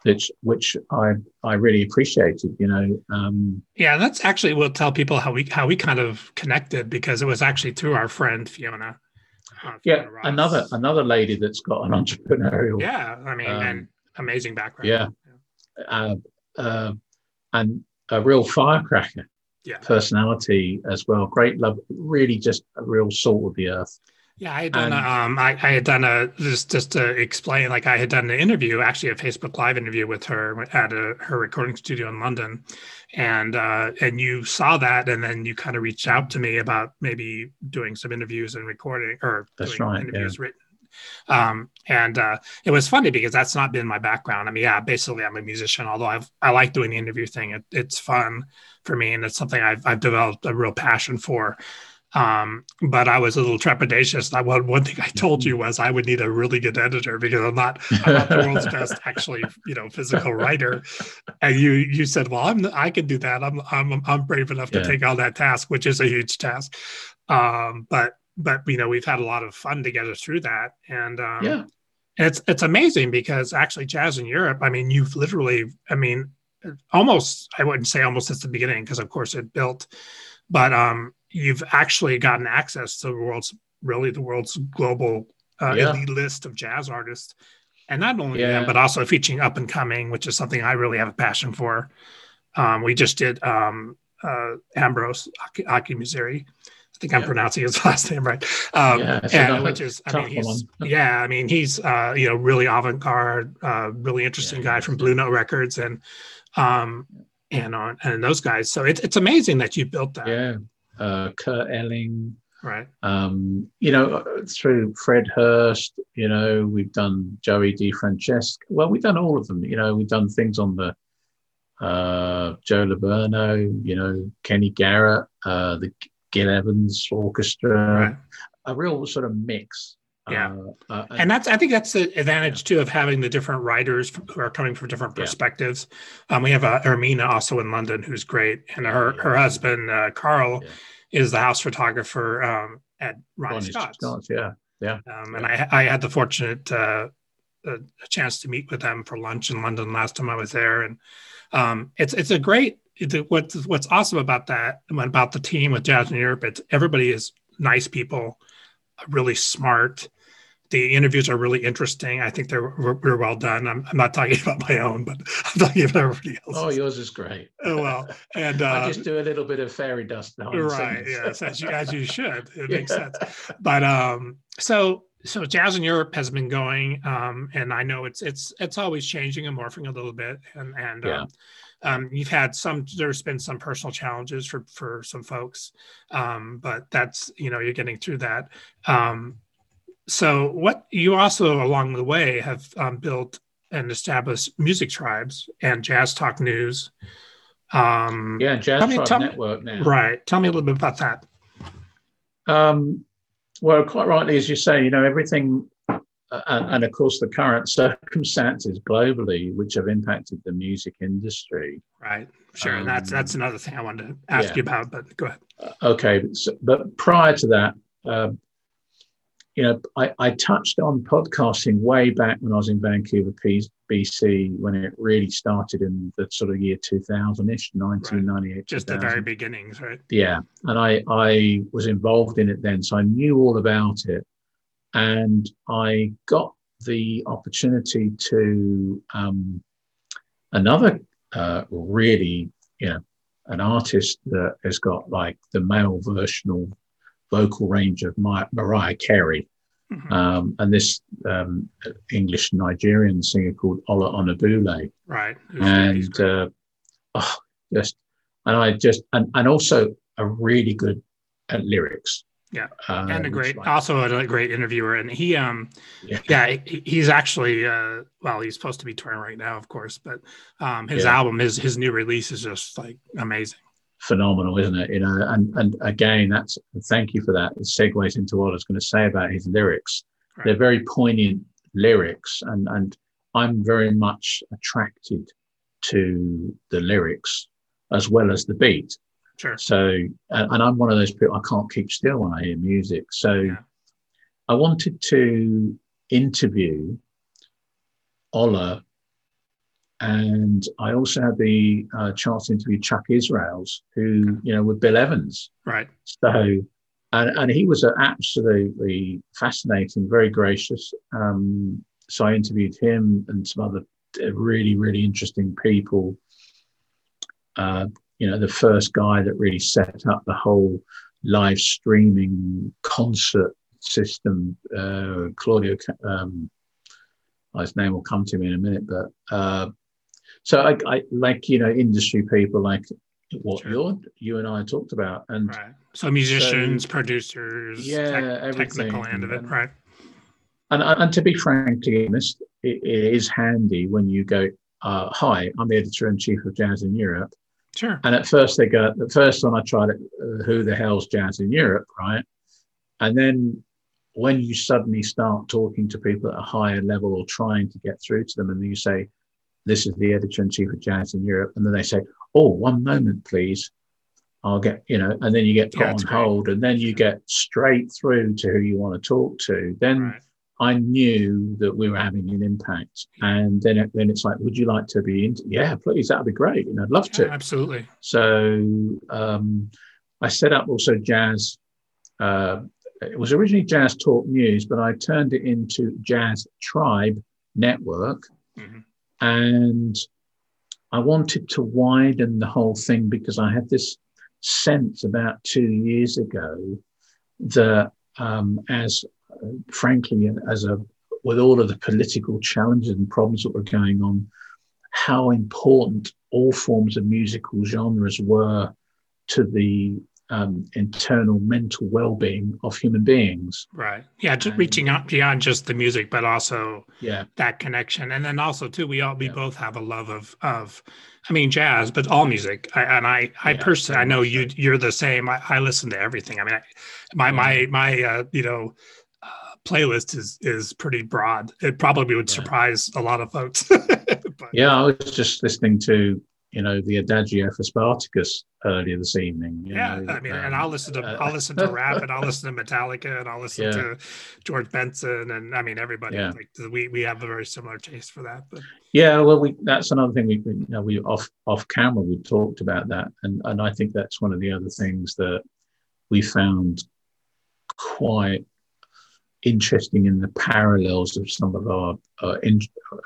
Speaker 1: which which I I really appreciated. You know, um,
Speaker 2: Yeah, that's actually we'll tell people how we how we kind of connected because it was actually through our friend Fiona.
Speaker 1: Yeah, another another lady that's got an entrepreneurial
Speaker 2: Yeah, I mean,
Speaker 1: Um,
Speaker 2: and amazing background.
Speaker 1: yeah. uh, uh, and a real firecracker
Speaker 2: Yeah.
Speaker 1: personality as well. Great love, really just a real salt of the earth.
Speaker 2: Yeah, I had done. A, um, I, I had done a just just to explain. Like I had done an interview, actually a Facebook Live interview with her at a, her recording studio in London, and uh, and you saw that, and then you kind of reached out to me about maybe doing some interviews and recording or
Speaker 1: That's
Speaker 2: doing
Speaker 1: right,
Speaker 2: interviews written. Um, and uh, it was funny because that's not been my background. I mean, yeah, basically I'm a musician, although I've I like doing the interview thing. It, it's fun for me, and it's something I've I've developed a real passion for. Um, but I was a little trepidatious. I, one, one thing I told you was I would need a really good editor because I'm not, I'm not the world's best actually, you know, physical writer. And you, you said, well, I'm, I can do that. I'm, I'm, I'm brave enough to take on that task, which is a huge task. Um, but, but, you know, we've had a lot of fun together through that. And, um,
Speaker 1: Yeah,
Speaker 2: it's it's amazing because actually jazz in Europe, I mean, you've literally, I mean, almost I wouldn't say almost at the beginning because of course it built, but um, you've actually gotten access to the world's really the world's global uh,
Speaker 1: Yeah.
Speaker 2: elite list of jazz artists, and not only
Speaker 1: Yeah.
Speaker 2: them, but also featuring up and coming, which is something I really have a passion for. Um, we just did um, uh, Ambrose Aki, Akinmusire. I think I'm
Speaker 1: Yeah.
Speaker 2: pronouncing his last name right. Um,
Speaker 1: Yeah,
Speaker 2: and, which is, I mean, he's, yeah, I mean, he's, uh, you know, really avant-garde, uh, really interesting guy from Blue Note Records and, um, and on, and those guys. So it's, it's amazing that you built that.
Speaker 1: yeah. Uh, Kurt Elling,
Speaker 2: Right.
Speaker 1: um, you know, through Fred Hersch, you know, we've done Joey DeFrancesco. Well, we've done all of them. You know, we've done things on the uh, Joe Lovano, you know, Kenny Garrett, uh, the Gil Evans Orchestra,
Speaker 2: Right.
Speaker 1: a real sort of mix.
Speaker 2: Yeah.
Speaker 1: Uh, uh,
Speaker 2: And that's, I think that's the advantage too of having the different writers who are coming from different
Speaker 1: Yeah.
Speaker 2: perspectives. Um, we have uh, Ermina also in London, who's great. And her, her husband, uh, Carl,
Speaker 1: Yeah.
Speaker 2: is the house photographer um, at Ronnie
Speaker 1: Ronnie
Speaker 2: Scott's.
Speaker 1: Scott's, yeah.
Speaker 2: Um, and I, I had the fortunate uh, a, a chance to meet with them for lunch in London last time I was there, and um, it's it's a great. It, what's what's awesome about that about the team with Jazz in Europe, it's everybody is nice people, really smart. The interviews are really interesting. I think they're were well done. I'm, I'm not talking about my own, but I'm talking about everybody else.
Speaker 1: Oh, yours is great.
Speaker 2: Oh, well, and uh,
Speaker 1: I just do a little bit of fairy dust the
Speaker 2: right yes as you as you should it
Speaker 1: Yeah.
Speaker 2: makes sense but um so so jazz in europe has been going um and i know it's it's it's always changing and morphing a little bit and and
Speaker 1: Yeah.
Speaker 2: um, um you've had some there's been some personal challenges for for some folks um but that's you know you're getting through that um so what you also along the way have um, built and established music tribes and jazz talk news um
Speaker 1: Yeah, Jazz
Speaker 2: me-
Speaker 1: Tribe
Speaker 2: tell me-
Speaker 1: Network now.
Speaker 2: Right. Tell me a little bit about that.
Speaker 1: Um, well, quite rightly, as you say, you know, everything, and, and of course, the current circumstances globally, which have impacted the music industry.
Speaker 2: Right. Sure. and that's
Speaker 1: Um,
Speaker 2: that's another thing I wanted to ask
Speaker 1: yeah.
Speaker 2: you about, but go ahead.
Speaker 1: Uh, okay, so, but prior to that, um, you know, I, I touched on podcasting way back when I was in Vancouver, BC, when it really started in the sort of year 2000 ish, 1998. Right.
Speaker 2: Just 2000. the very beginnings, right?
Speaker 1: Yeah. And I, I was involved in it then. So I knew all about it. And I got the opportunity to um, another uh, really, you know, an artist that has got like the male versional vocal range of Mar- Mariah Carey. Mm-hmm. Um, and this um, English Nigerian singer called Ola Onabule.
Speaker 2: Right.
Speaker 1: And uh, oh, just, and I just, and, and also a really good at lyrics.
Speaker 2: Yeah, uh, and a great, also a great interviewer, and he, um, yeah, yeah he's actually, uh, well, he's supposed to be touring right now, of course, but um, his yeah. album, his his new release is just like amazing,
Speaker 1: phenomenal, isn't it? You know, and and again, that's thank you for that. It segues into what I was going to say about his lyrics. Right. They're very poignant lyrics, and and I'm very much attracted to the lyrics as well as the beat.
Speaker 2: Sure.
Speaker 1: So, and, I'm one of those people, I can't keep still when I hear music. So yeah. I wanted to interview Ola and I also had the uh, chance to interview Chuck Israels, who, you know, with Bill Evans.
Speaker 2: Right.
Speaker 1: So, and, and he was absolutely fascinating, very gracious. Um, so I interviewed him and some other really, really interesting people. Uh, you know, the first guy that really set up the whole live streaming concert system, uh, Claudio, um, his name will come to me in a minute, but uh, so I, I, like you know industry people like what sure. you you and I talked about, and
Speaker 2: right. so musicians, so, producers, yeah, tech, technical end of it,
Speaker 1: and,
Speaker 2: right?
Speaker 1: And, and to be frankly honest, it, it is handy when you go, uh, "Hi, I'm the editor in chief of Jazz in Europe."
Speaker 2: Sure.
Speaker 1: And at first they go, the first one I tried it, uh, who the hell's jazz in Europe, right? And then when you suddenly start talking to people at a higher level or trying to get through to them, and you say, this is the editor in chief of jazz in Europe, and then they say, oh, one moment, please. I'll get, you know, and then you get put yeah, on great. hold, and then you get straight through to who you want to talk to. Then right. I knew that we were having an impact. And then, it, then it's like, would you like to be in? Yeah, please, that'd be great. Know, I'd love yeah,
Speaker 2: to. Absolutely.
Speaker 1: So um, I set up also jazz. Uh, it was originally Jazz Talk News, but I turned it into Jazz Tribe Network. Mm-hmm. And I wanted to widen the whole thing because I had this sense about two years ago that um, as frankly, as a with all of the political challenges and problems that were going on, how important all forms of musical genres were to the um, internal mental well-being of human beings.
Speaker 2: Right. Yeah, just and, reaching out beyond just the music, but also
Speaker 1: yeah
Speaker 2: that connection, and then also too, we all we yeah. both have a love of of, I mean, jazz, but all music. I, and I I yeah, personally, I know you you're the same. I, I listen to everything. I mean, I, my yeah. my my uh, you know playlist is is pretty broad. It probably would surprise a lot of folks.
Speaker 1: but, yeah, I was just listening to you know the Adagio for Spartacus earlier this evening.
Speaker 2: yeah, know, I mean, um, and I'll listen to uh, I'll listen to rap and I'll listen to Metallica and I'll listen yeah. to George Benson and I mean everybody. Yeah. Like we we have a very similar taste for that. But
Speaker 1: yeah, well, we that's another thing we you know we off off camera we talked about that and and I think that's one of the other things that we found quite interesting in the parallels of some of our, uh, in,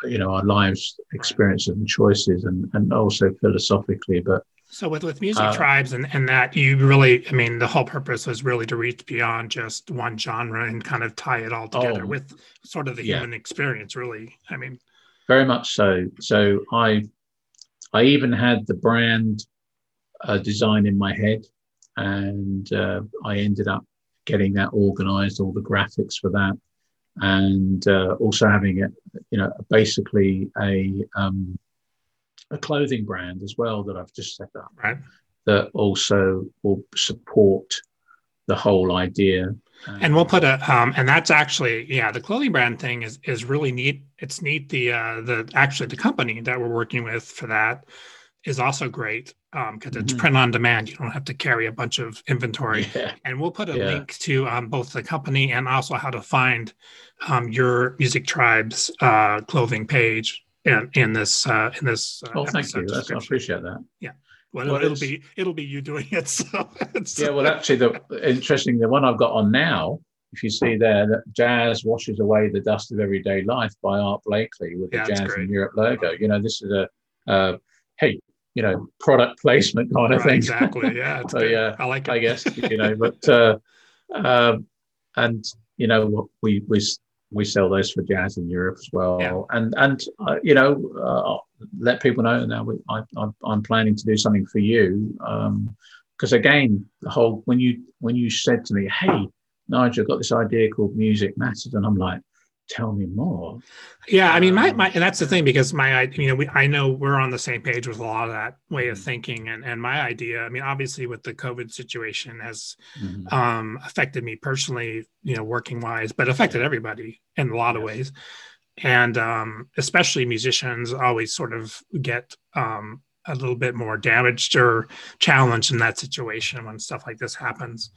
Speaker 1: you know, our lives, experiences, and choices, and and also philosophically. But
Speaker 2: so with with music uh, tribes and and that you really, I mean, the whole purpose was really to reach beyond just one genre and kind of tie it all together oh, with sort of the yeah. human experience. Really, I mean,
Speaker 1: very much so. So I, I even had the brand uh, design in my head, and uh, I ended up getting that organized, all the graphics for that, and uh, also having it, you know, basically a um, a clothing brand as well that I've just set up
Speaker 2: right.
Speaker 1: that also will support the whole idea.
Speaker 2: And we'll put a um, and that's actually yeah the clothing brand thing is is really neat. It's neat the uh, the actually the company that we're working with for that is also great because um, it's mm-hmm. print on demand. You don't have to carry a bunch of inventory. Yeah. And we'll put a yeah. link to um, both the company and also how to find um, your Music Tribes uh, clothing page in, in this uh, in this.
Speaker 1: Uh, oh, thank you. I appreciate that.
Speaker 2: Yeah. Well, well it'll, be it'll be you doing it. So,
Speaker 1: yeah. Well, actually, the interesting the one I've got on now. If you see there that Jazz washes away the dust of everyday life by Art Blakey with the Jazz in Europe logo. You know, this is a uh, hey, you know, product placement kind of right, thing.
Speaker 2: Exactly. Yeah. so, yeah, I like it.
Speaker 1: I guess you know, but uh, um, and you know, we we we sell those for jazz in Europe as well, yeah. and and uh, you know, uh, let people know now. We, I, I'm planning to do something for you Um because um, again, the whole when you when you said to me, "Hey, Nigel, I've got this idea called Music Matters," and I'm like, tell me more.
Speaker 2: Yeah, I mean, my, my and that's the thing because my I you know we I know we're on the same page with a lot of that way of mm-hmm. thinking and and my idea. I mean, obviously with the COVID situation has mm-hmm. um, affected me personally, you know, working wise, but affected everybody in a lot of ways, and um, especially musicians always sort of get. Um, a little bit more damaged or challenged in that situation when stuff like this happens.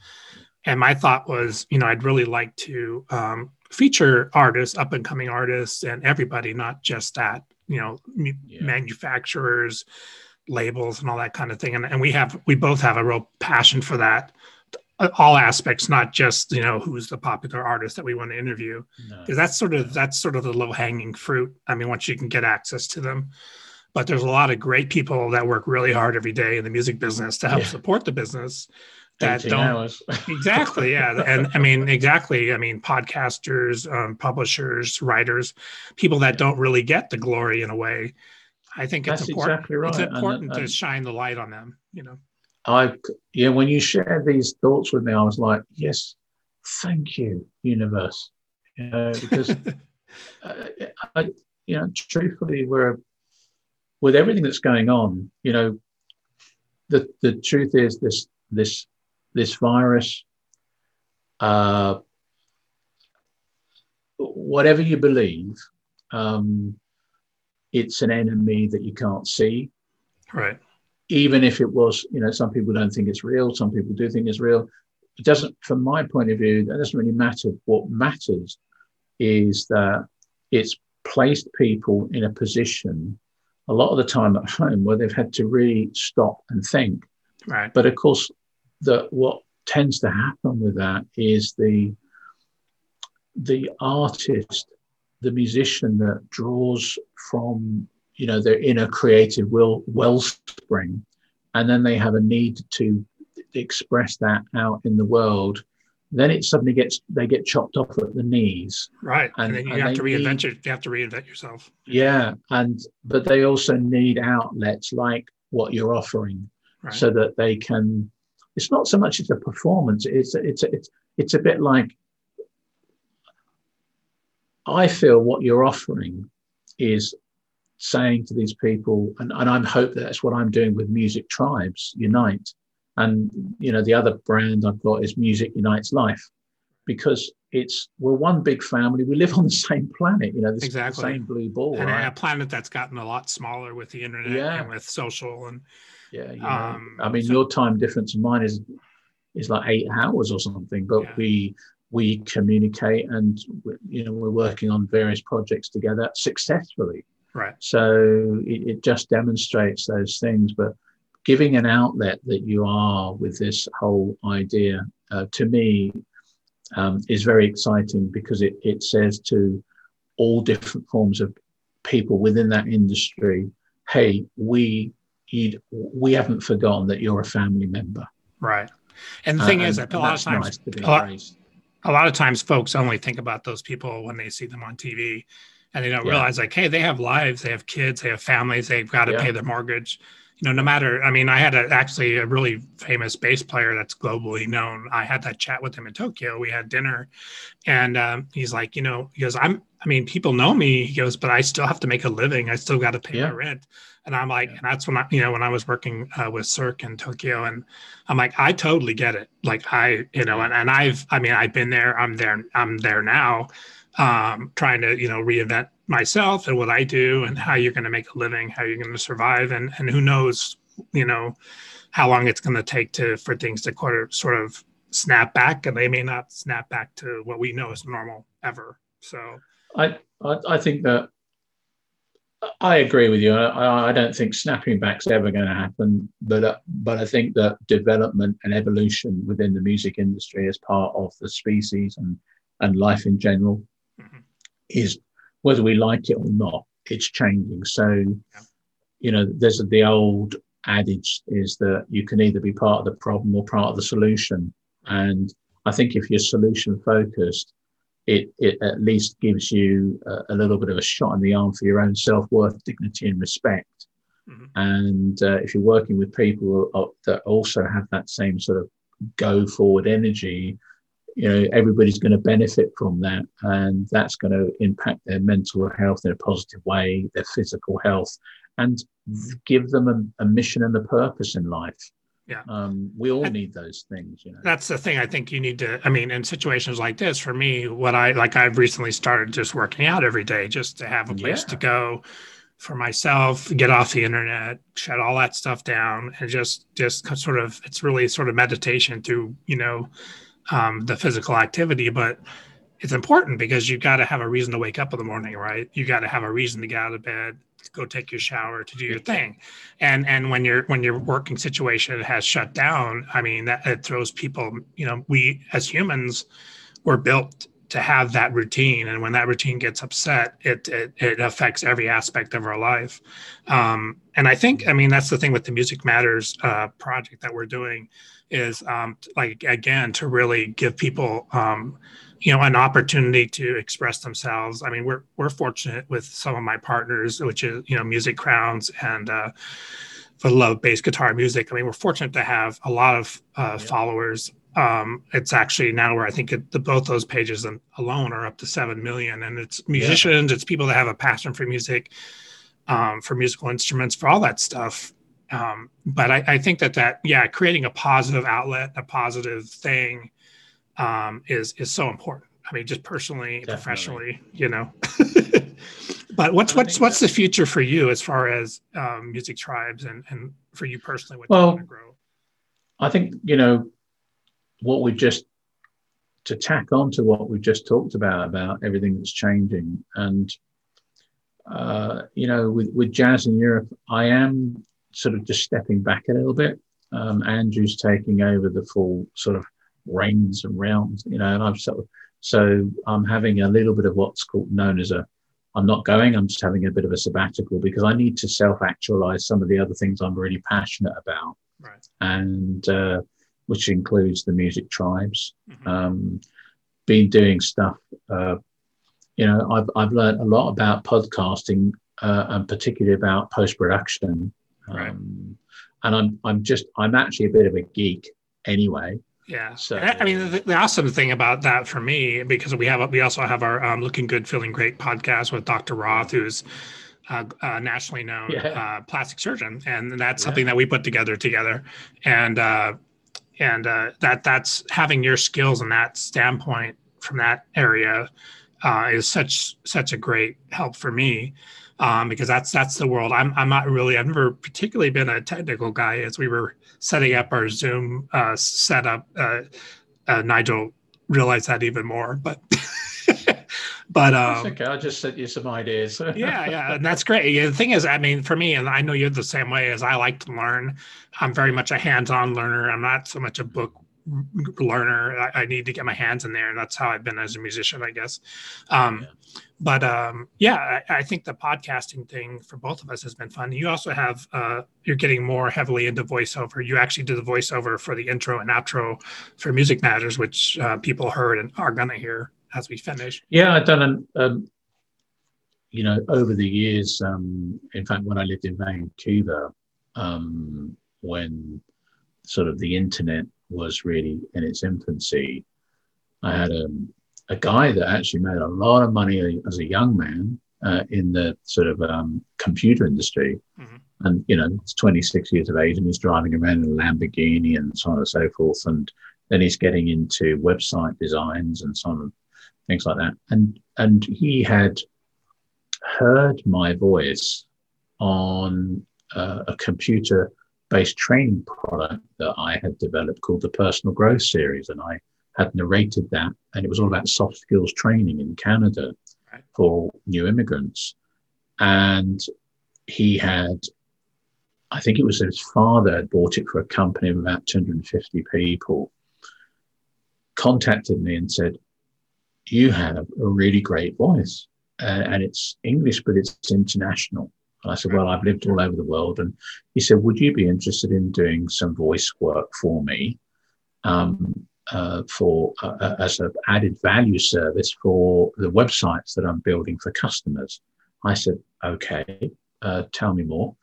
Speaker 2: And my thought was, you know, I'd really like to um, feature artists, up and coming artists, and everybody, not just that, you know, yeah. manufacturers, labels, and all that kind of thing. And, and we have, we both have a real passion for that, uh, all aspects, not just you know who's the popular artist that we want to interview, because no. that's sort of that's sort of the low hanging fruit. I mean, once you can get access to them. But there's a lot of great people that work really hard every day in the music business to help yeah. support the business that don't exactly yeah and i mean exactly i mean podcasters um, publishers writers people that don't really get the glory in a way i think it's That's important exactly right. it's important and, and, to shine the light on them you know
Speaker 1: i yeah when you shared these thoughts with me i was like yes thank you universe you know because uh, I, you know truthfully we're with everything that's going on you know the the truth is this this this virus, uh, whatever you believe, um, it's an enemy that you can't see.
Speaker 2: Right.
Speaker 1: Even if it was, you know, some people don't think it's real, some people do think it's real. It doesn't, from my point of view, that doesn't really matter. What matters is that it's placed people in a position a lot of the time at home where they've had to really stop and think.
Speaker 2: Right.
Speaker 1: But of course, that what tends to happen with that is the the artist, the musician that draws from you know their inner creative will wellspring, and then they have a need to express that out in the world. Then it suddenly gets they get chopped off at the knees.
Speaker 2: Right, and, and then you and have to reinvent need, you have to reinvent yourself.
Speaker 1: Yeah, and but they also need outlets like what you're offering, right. so that they can it's not so much as a performance. It's it's it's it's a bit like I feel what you're offering is saying to these people, and, and I hope that's what I'm doing with Music Tribes Unite. And you know, the other brand I've got is Music Unites Life, because it's we're one big family. We live on the same planet, you know, the exactly. same blue ball.
Speaker 2: And right? a planet that's gotten a lot smaller with the internet yeah. and with social and
Speaker 1: yeah, um, I mean, so, your time difference and mine is is like eight hours or something, but yeah. we we communicate and you know we're working on various projects together successfully.
Speaker 2: Right.
Speaker 1: So it, it just demonstrates those things, but giving an outlet that you are with this whole idea uh, to me um, is very exciting because it, it says to all different forms of people within that industry hey we you we haven't forgotten that you're a family member.
Speaker 2: Right. And the thing uh, is that a lot of times nice a, lot, a lot, of times folks only think about those people when they see them on TV and they don't yeah. realize like, hey, they have lives, they have kids, they have families, they've got to yeah. pay their mortgage. You know, no matter, I mean, I had a, actually a really famous bass player that's globally known. I had that chat with him in Tokyo. We had dinner and um, he's like, you know, he goes, I'm, I mean, people know me. He goes, but I still have to make a living. I still got to pay yeah. my rent. And I'm like, yeah. and that's when I, you know, when I was working uh, with Cirque in Tokyo, and I'm like, I totally get it. Like I, you know, and, and I've, I mean, I've been there. I'm there. I'm there now, um, trying to, you know, reinvent myself and what I do and how you're going to make a living, how you're going to survive, and and who knows you know how long it's going to take to for things to quarter, sort of snap back, and they may not snap back to what we know is normal ever. So
Speaker 1: I I, I think that I agree with you. I, I don't think snapping back's ever going to happen, but uh, but I think that development and evolution within the music industry as part of the species and and life in general mm-hmm. is whether we like it or not, it's changing. So, yeah. you know, there's the old adage is that you can either be part of the problem or part of the solution. And I think if you're solution focused, it, it at least gives you a, a, little bit of a shot in the arm for your own self worth, dignity, and respect. Mm-hmm. And uh, if you're working with people that also have that same sort of go forward energy, you know everybody's going to benefit from that, and that's going to impact their mental health in a positive way, their physical health, and give them a, a mission and a purpose in life.
Speaker 2: Yeah.
Speaker 1: Um, we all need those things, you know.
Speaker 2: That's the thing I think you need to I mean, in situations like this, for me, what I like I've recently started just working out every day just to have a place yeah. to go for myself, get off the internet, shut all that stuff down and just just sort of it's really sort of meditation through, you know, um, the physical activity, but it's important because you got to have a reason to wake up in the morning, right? You got to have a reason to get out of bed go take your shower to do your thing. And and when your when your working situation has shut down i mean that it throws people you know we as humans were built to have that routine. And when that routine gets upset it it, it affects every aspect of our life. Um, and i think i mean that's the thing with the music matters uh, project that we're doing is um, like again to really give people um, you know an opportunity to express themselves. I mean we're we're fortunate with some of my partners which is you know music crowns and uh for love bass guitar music. I mean we're fortunate to have a lot of uh, yeah. followers. Um it's actually now where i think it, the, both those pages alone are up to 7 million. And it's musicians yeah. it's people that have a passion for music um, for musical instruments for all that stuff. Um, but I, I think that that yeah creating a positive outlet a positive thing um, is is so important. I mean, just personally, Definitely. professionally, you know. but what's what's what's the future for you as far as um, music tribes and and for you personally? What
Speaker 1: well, you want to grow? I think you know what we just to tack on to what we've just talked about about everything that's changing and uh, you know with, with jazz in Europe, I am sort of just stepping back a little bit. Um, Andrew's taking over the full sort of reins and realms, you know, and I've sort of, so I'm having a little bit of what's called known as a, I'm not going, I'm just having a bit of a sabbatical because I need to self actualize some of the other things I'm really passionate about.
Speaker 2: Right.
Speaker 1: And, uh, which includes the music tribes. Mm-hmm. Um, been doing stuff, uh, you know, I've, I've learned a lot about podcasting uh, and particularly about post production. Um, right. And I'm, I'm just, I'm actually a bit of a geek anyway.
Speaker 2: Yeah. So I mean, the, the, awesome thing about that for me, because we have we also have our um, "Looking Good, Feeling Great" podcast with Dr. Roth, who's a, nationally known yeah. uh, plastic surgeon, and that's something that we put together together, and uh, and uh, that that's having your skills in that standpoint from that area uh, is such such a great help for me um, because that's that's the world. I'm I'm not really. I've never particularly been a technical guy. As we were setting up our Zoom uh, setup, uh, uh, Nigel realized that even more. But but um,
Speaker 1: okay. I'll just send you some ideas.
Speaker 2: yeah, yeah, and that's great. Yeah, the thing is, I mean, for me, and I know you're the same way as I like to learn. I'm very much a hands-on learner. I'm not so much a book learner. I, I, need to get my hands in there, and that's how I've been as a musician, I guess. Um, yeah. But um, yeah, I, I, think the podcasting thing for both of us has been fun. You also have uh, you're getting more heavily into voiceover. You actually did the voiceover for the intro and outro for Music Matters, which uh, people heard and are gonna hear as we finish.
Speaker 1: Yeah, I've done an. Um, you know, over the years, um, in fact, when I lived in Vancouver, um, when sort of the internet was really in its infancy. I had a, a guy that actually made a lot of money as a young man uh, in the sort of um, computer industry. Mm-hmm. And, you know, he's 26 years of age and he's driving around in a Lamborghini and so on and so forth. And then he's getting into website designs and so on, things like that. And, and he had heard my voice on uh, a computer based training product that I had developed called the Personal Growth Series. And I had narrated that. And it was all about soft skills training in Canada for new immigrants. And he had, I think it was his father had bought it for a company of about 250 people, contacted me and said, You have a really great voice. Uh, and it's English, but it's international. And I said, Well, I've lived all over the world. And he said, Would you be interested in doing some voice work for me? Um, uh, for uh, as an added value service for the websites that I'm building for customers. I said, okay, uh, tell me more.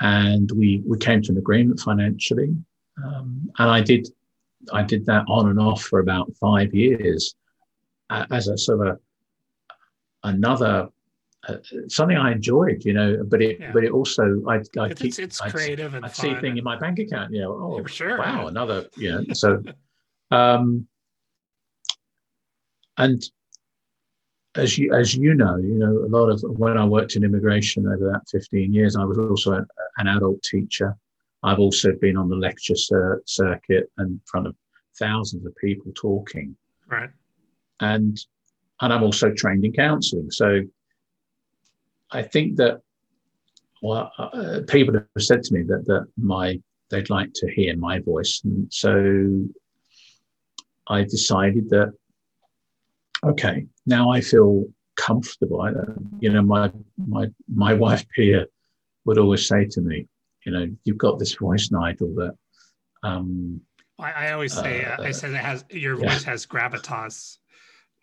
Speaker 1: And we we came to an agreement financially, um, and I did I did that on and off for about five years uh, as a sort of a, another uh, something I enjoyed, you know. But it
Speaker 2: Yeah.
Speaker 1: but it also I I keep
Speaker 2: it's, it's
Speaker 1: I'd-
Speaker 2: creative and
Speaker 1: I'd see a thing in my bank account, you know, oh,
Speaker 2: For sure,
Speaker 1: wow,
Speaker 2: yeah.
Speaker 1: another, you know, so, um, and as you, as you know, you know, a lot of, when I worked in immigration over that 15 years, I was also an, an adult teacher. I've also been on the lecture cir- circuit in front of thousands of people talking
Speaker 2: right.
Speaker 1: and and I'm also trained in counselling. So I think that well, uh, people have said to me that that my they'd like to hear my voice, and so I decided that okay, now I feel comfortable. I, you know, my my my wife Pia would always say to me, you know, you've got this voice, Nigel, that um,
Speaker 2: I, I always say, uh, I
Speaker 1: Uh,
Speaker 2: said it has your
Speaker 1: yeah.
Speaker 2: voice has gravitas,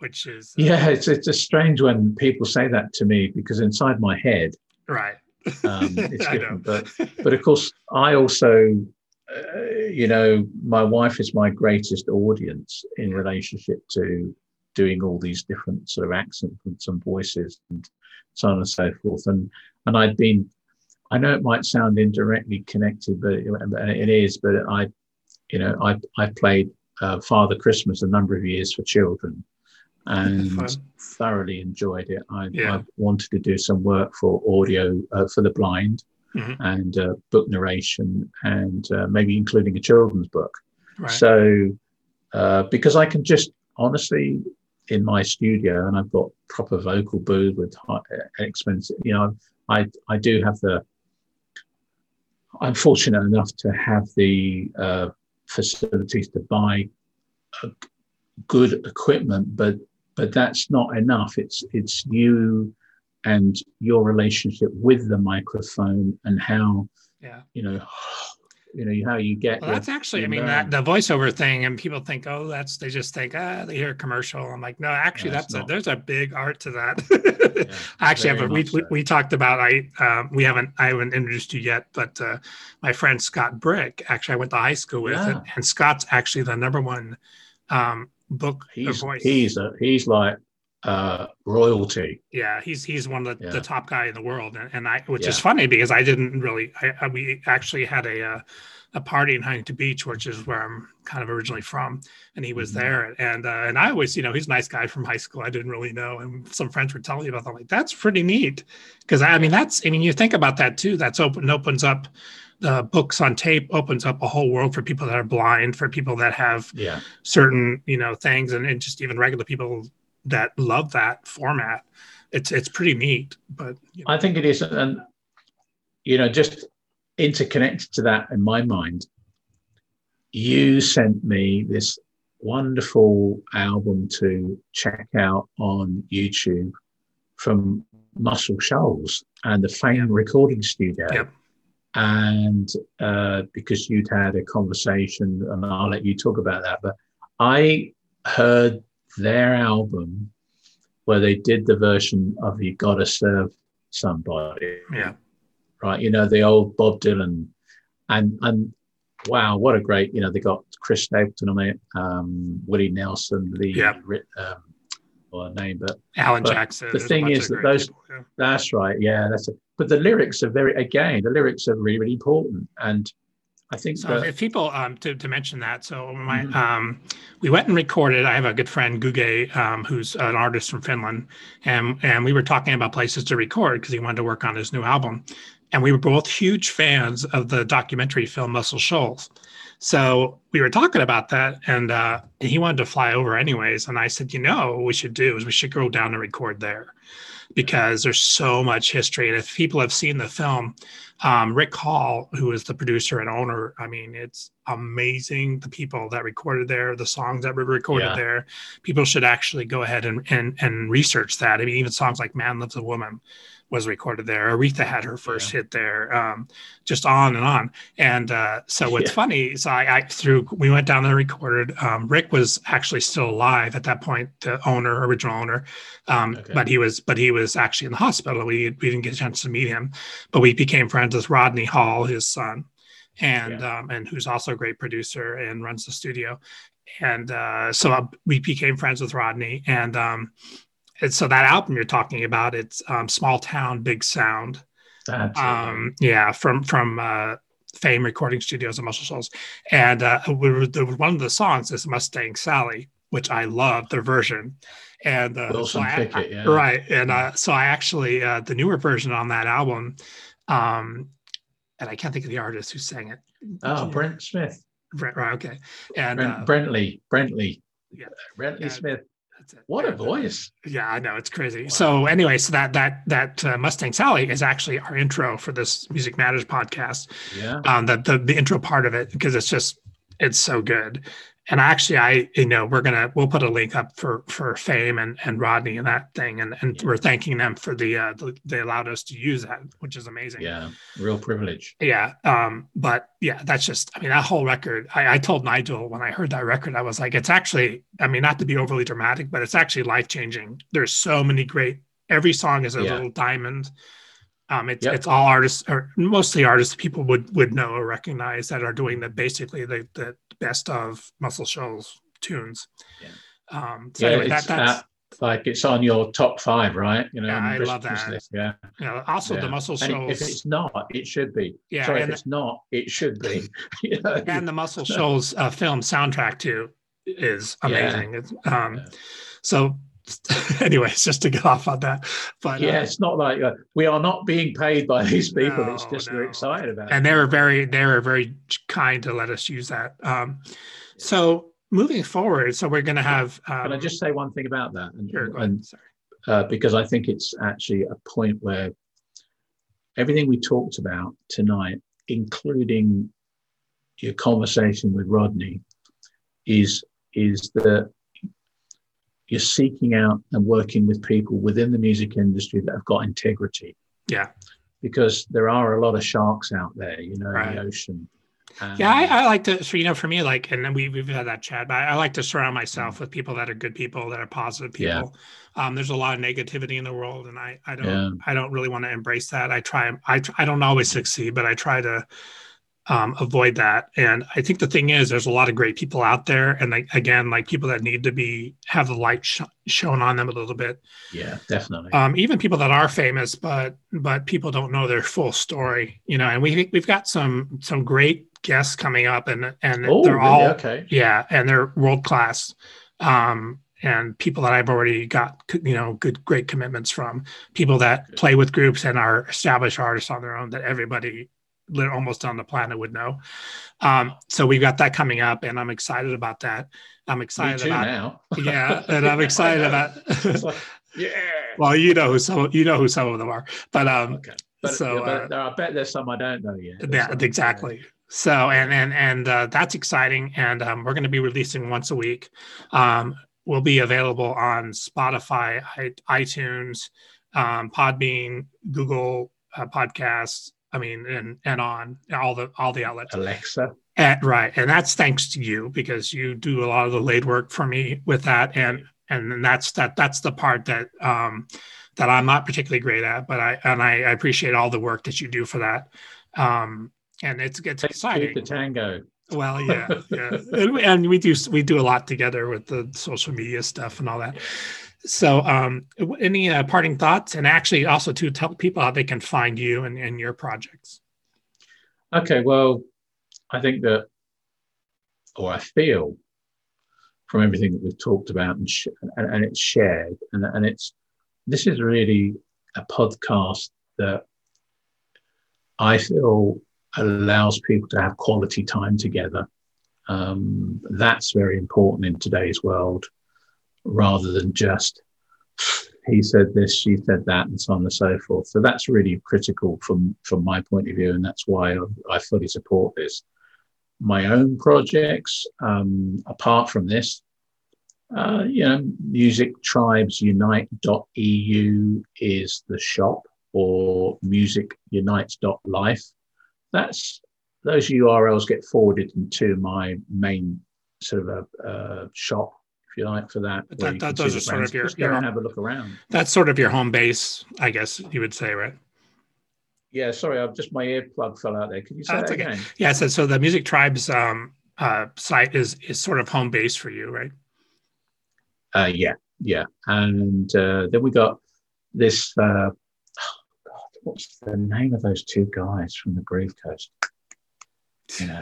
Speaker 2: which is
Speaker 1: yeah, it's it's just strange when people say that to me because inside my head
Speaker 2: right.
Speaker 1: um, it's different. But but of course, I also, uh, you know, my wife is my greatest audience in relationship to doing all these different sort of accents and voices and so on and so forth. And and I'd been, I know it might sound indirectly connected, but it, it is. But I, you know, I I played uh, Father Christmas a number of years for children. And thoroughly enjoyed it. I,
Speaker 2: Yeah.
Speaker 1: I wanted to do some work for audio uh, for the blind
Speaker 2: Mhm.
Speaker 1: and uh, book narration and uh, maybe including a children's book.
Speaker 2: Right.
Speaker 1: So, uh, because I can just honestly, in my studio, and I've got proper vocal booth with high, expensive, you know, I, I do have the, I'm fortunate enough to have the uh, facilities to buy uh, good equipment, but but that's not enough. It's it's you and your relationship with the microphone and how
Speaker 2: yeah.
Speaker 1: you know you know how you get
Speaker 2: Well,
Speaker 1: your-
Speaker 2: that's actually, I mean, that the voiceover thing, and people think, oh, that's they just think, ah, they hear a commercial. I'm like, no, actually,
Speaker 1: No,
Speaker 2: that's a, there's a big art to that.
Speaker 1: Yeah,
Speaker 2: I actually have a, we,
Speaker 1: much
Speaker 2: we we talked about I um, we haven't I haven't introduced you yet, but uh, my friend Scott Brick actually I went to high school with, and, and Scott's actually the number one um, book
Speaker 1: he's
Speaker 2: voice.
Speaker 1: he's a, he's like uh royalty
Speaker 2: yeah, he's he's one of the,
Speaker 1: Yeah.
Speaker 2: the top guy in the world, and, and I which is funny because I didn't really I, I we actually had a uh, a party in Huntington Beach, which is where I'm kind of originally from, and he was
Speaker 1: Mhm.
Speaker 2: there, and uh, and I always you know he's a nice guy from high school. I didn't really know, and some friends were telling me about. That. I'm like, that's pretty neat, because I mean that's I mean you think about that too. That's open opens up. The books on tape opens up a whole world for people that are blind, for people that have
Speaker 1: yeah.
Speaker 2: certain you know things and, and just even regular people that love that format. It's it's pretty neat but you know,
Speaker 1: i think it is and you know just interconnected to that in my mind you sent me this wonderful album to check out on youtube from muscle shoals and the fame recording studio.
Speaker 2: Yep.
Speaker 1: And uh, because you'd had a conversation and i'll let you talk about that but i heard their album where they did the version of you gotta serve somebody.
Speaker 2: Yeah.
Speaker 1: Right you know the old bob dylan. And and wow what a great you know they got chris stapleton on it um willie nelson lee
Speaker 2: Yeah.
Speaker 1: Um or name but
Speaker 2: alan
Speaker 1: But
Speaker 2: jackson
Speaker 1: the thing is that those-
Speaker 2: people, yeah.
Speaker 1: that's right yeah that's a, but the lyrics are very again the lyrics are really really important and I think
Speaker 2: So
Speaker 1: that,
Speaker 2: if people um, to, to mention that, so my
Speaker 1: Mhm.
Speaker 2: um, we went and recorded. I have a good friend Guge, um, who's an artist from Finland, and and we were talking about places to record because he wanted to work on his new album, and we were both huge fans of the documentary film Muscle Shoals. So we were talking about that, and uh, he wanted to fly over anyways. And I said, you know, what we should do is we should go down and record there because there's so much history. And if people have seen the film, um, Rick Hall, who is the producer and owner, I mean, it's amazing the people that recorded there, the songs that were recorded
Speaker 1: Yeah.
Speaker 2: there. People should actually go ahead and, and and research that. I mean, even songs like "Man Loves a Woman" was recorded there. Aretha had her first hit there. Um, just on and on. And uh, so what's
Speaker 1: Yeah.
Speaker 2: funny is I, I through we went down there and recorded. Um, Rick was actually still alive at that point, the owner, original owner, um,
Speaker 1: Okay.
Speaker 2: but he was but he was actually in the hospital. We we didn't get a chance to meet him, but we became friends with Rodney Hall, his son, and um, and who's also a great producer and runs the studio. And uh, so uh, we became friends with Rodney, and um, and so that album you're talking about, it's um, Small Town Big Sound. Um, yeah, from from uh, Fame Recording Studios and Muscle Shoals, and uh, we were, one of the songs is Mustang Sally, which I love their version, and uh,
Speaker 1: Wilson
Speaker 2: so I-
Speaker 1: Pickett, yeah.
Speaker 2: right, and uh, so I actually uh, the newer version on that album, um, and I can't think of the artist who sang it.
Speaker 1: oh, Brent Smith,
Speaker 2: Brent, right, okay, and
Speaker 1: Brent,
Speaker 2: uh,
Speaker 1: Brentley, Brentley,
Speaker 2: Yeah.
Speaker 1: Brentley. Smith.
Speaker 2: That's it.
Speaker 1: What a voice!
Speaker 2: Yeah, I know it's crazy.
Speaker 1: Wow.
Speaker 2: So anyway, so that that that uh, Mustang Sally is actually our intro for this Music Matters podcast.
Speaker 1: Yeah,
Speaker 2: um, the, the the intro part of it because it's just it's so good. And actually, I you know we're gonna we'll put a link up for for Fame and and Rodney and that thing, and and
Speaker 1: Yeah.
Speaker 2: we're thanking them for the uh the, they allowed us to use that, which is amazing.
Speaker 1: yeah, real privilege.
Speaker 2: Yeah. Um, but yeah, that's just, I mean, that whole record, I, I told Nigel when I heard that record, I was like, it's actually, I mean, not to be overly dramatic, but it's actually life changing. There's so many great, every song is a
Speaker 1: Yeah.
Speaker 2: little diamond. Um, it's,
Speaker 1: Yep.
Speaker 2: it's all artists or mostly artists people would, would know or recognize that are doing the, basically the, the best of Muscle Shoals tunes. Um, so
Speaker 1: yeah,
Speaker 2: anyway, that,
Speaker 1: it's
Speaker 2: that's,
Speaker 1: uh, like it's on your top five, right? You know,
Speaker 2: Yeah,
Speaker 1: the
Speaker 2: I love that.
Speaker 1: list, Yeah,
Speaker 2: know, also the
Speaker 1: yeah.
Speaker 2: Muscle
Speaker 1: and
Speaker 2: Shoals.
Speaker 1: if it's not, it should be.
Speaker 2: yeah.
Speaker 1: Sorry, if it's not, it should be. you know?
Speaker 2: and the Muscle Shoals uh, film soundtrack too is
Speaker 1: Yeah.
Speaker 2: amazing. Um,
Speaker 1: Yeah.
Speaker 2: So, anyways, just to get off on that, but
Speaker 1: yeah,
Speaker 2: uh,
Speaker 1: it's not like uh, we are not being paid by these people. it's just
Speaker 2: no.
Speaker 1: we're excited about it.
Speaker 2: and
Speaker 1: it.
Speaker 2: they were very they were very kind to let us use that. Um, so moving forward, so we're going to have. Um,
Speaker 1: Can I just say one thing about that? And,
Speaker 2: Sure,
Speaker 1: and
Speaker 2: Sorry.
Speaker 1: uh, because I think it's actually a point where everything we talked about tonight, including your conversation with Rodney, is is that you're seeking out and working with people within the music industry that have got integrity.
Speaker 2: Yeah.
Speaker 1: Because there are a lot of sharks out there, you know,
Speaker 2: Right.
Speaker 1: in the ocean. And-
Speaker 2: Yeah, I, I like to, so, you know, for me, like, and then we, we've had that chat, but I, I like to surround myself with people that are good people, that are positive
Speaker 1: Yeah.
Speaker 2: people. Um, there's a lot of negativity in the world, and I, I don't,
Speaker 1: Yeah.
Speaker 2: I don't really want to embrace that. I try, I, I don't always succeed, but I try to um, avoid that. And I think the thing is, there's a lot of great people out there, and like again, like people that need to be have the light sh- shown on them a little bit.
Speaker 1: yeah, definitely.
Speaker 2: Um, even people that are famous, but but people don't know their full story, you know. And we we've got some some great guests coming up, and and
Speaker 1: oh,
Speaker 2: they're
Speaker 1: really?
Speaker 2: all
Speaker 1: okay.
Speaker 2: yeah, and they're world class. Um, and people that I've already got, you know, good, great commitments from people that play with groups and are established artists on their own that everybody almost on the planet would know. Um, so we've got that coming up, and I'm excited about that. I'm excited about
Speaker 1: now.
Speaker 2: yeah, and I'm excited about.
Speaker 1: Like, yeah.
Speaker 2: well, you know who some you know who some of them are, but um,
Speaker 1: Okay. But,
Speaker 2: so,
Speaker 1: yeah, but
Speaker 2: uh,
Speaker 1: there, I bet there's some I don't know yet.
Speaker 2: Yeah, exactly. So and and and uh, that's exciting, and um, we're going to be releasing once a week. Um, will be available on Spotify, iTunes, um, Podbean, Google uh, Podcasts. I mean, and and on all the all the outlets.
Speaker 1: Alexa.
Speaker 2: And, right, and that's thanks to you because you do a lot of the laid work for me with that, and and then that's that that's the part that um, that I'm not particularly great at, but I and I, I appreciate all the work that you do for that. Um, and it's it's
Speaker 1: Take
Speaker 2: exciting.
Speaker 1: the tango.
Speaker 2: Well, yeah, yeah, and, we, and we do we do a lot together with the social media stuff and all that. So, um, any uh, parting thoughts, and actually also to tell people how they can find you and, and your projects.
Speaker 1: Okay, well, I think that, or I feel from everything that we've talked about and, sh- and, and it's shared, and, and it's this is really a podcast that I feel allows people to have quality time together. Um, that's very important in today's world, rather than just he said this, she said that, and so on and so forth. So that's really critical from from my point of view, and that's why I fully support this. My own projects, um, apart from this, uh, you know, Music Tribes Unite.eu is the shop, or Music Unites.life. That's those URLs get forwarded into my main sort of a uh, shop if you like, for that.
Speaker 2: that, that those are sort of your,
Speaker 1: Just
Speaker 2: your
Speaker 1: and have a look around.
Speaker 2: that's sort of your home base, I guess you would say, right?
Speaker 1: Yeah, sorry, I've just my earplug fell out there. Can you say that
Speaker 2: okay.
Speaker 1: again?
Speaker 2: Yeah, so so the Music Tribes um, uh, site is is sort of home base for you, right?
Speaker 1: Uh, yeah, yeah. And uh, then we got this. Uh, oh God, what's the name of those two guys from the Groove Coast? You know,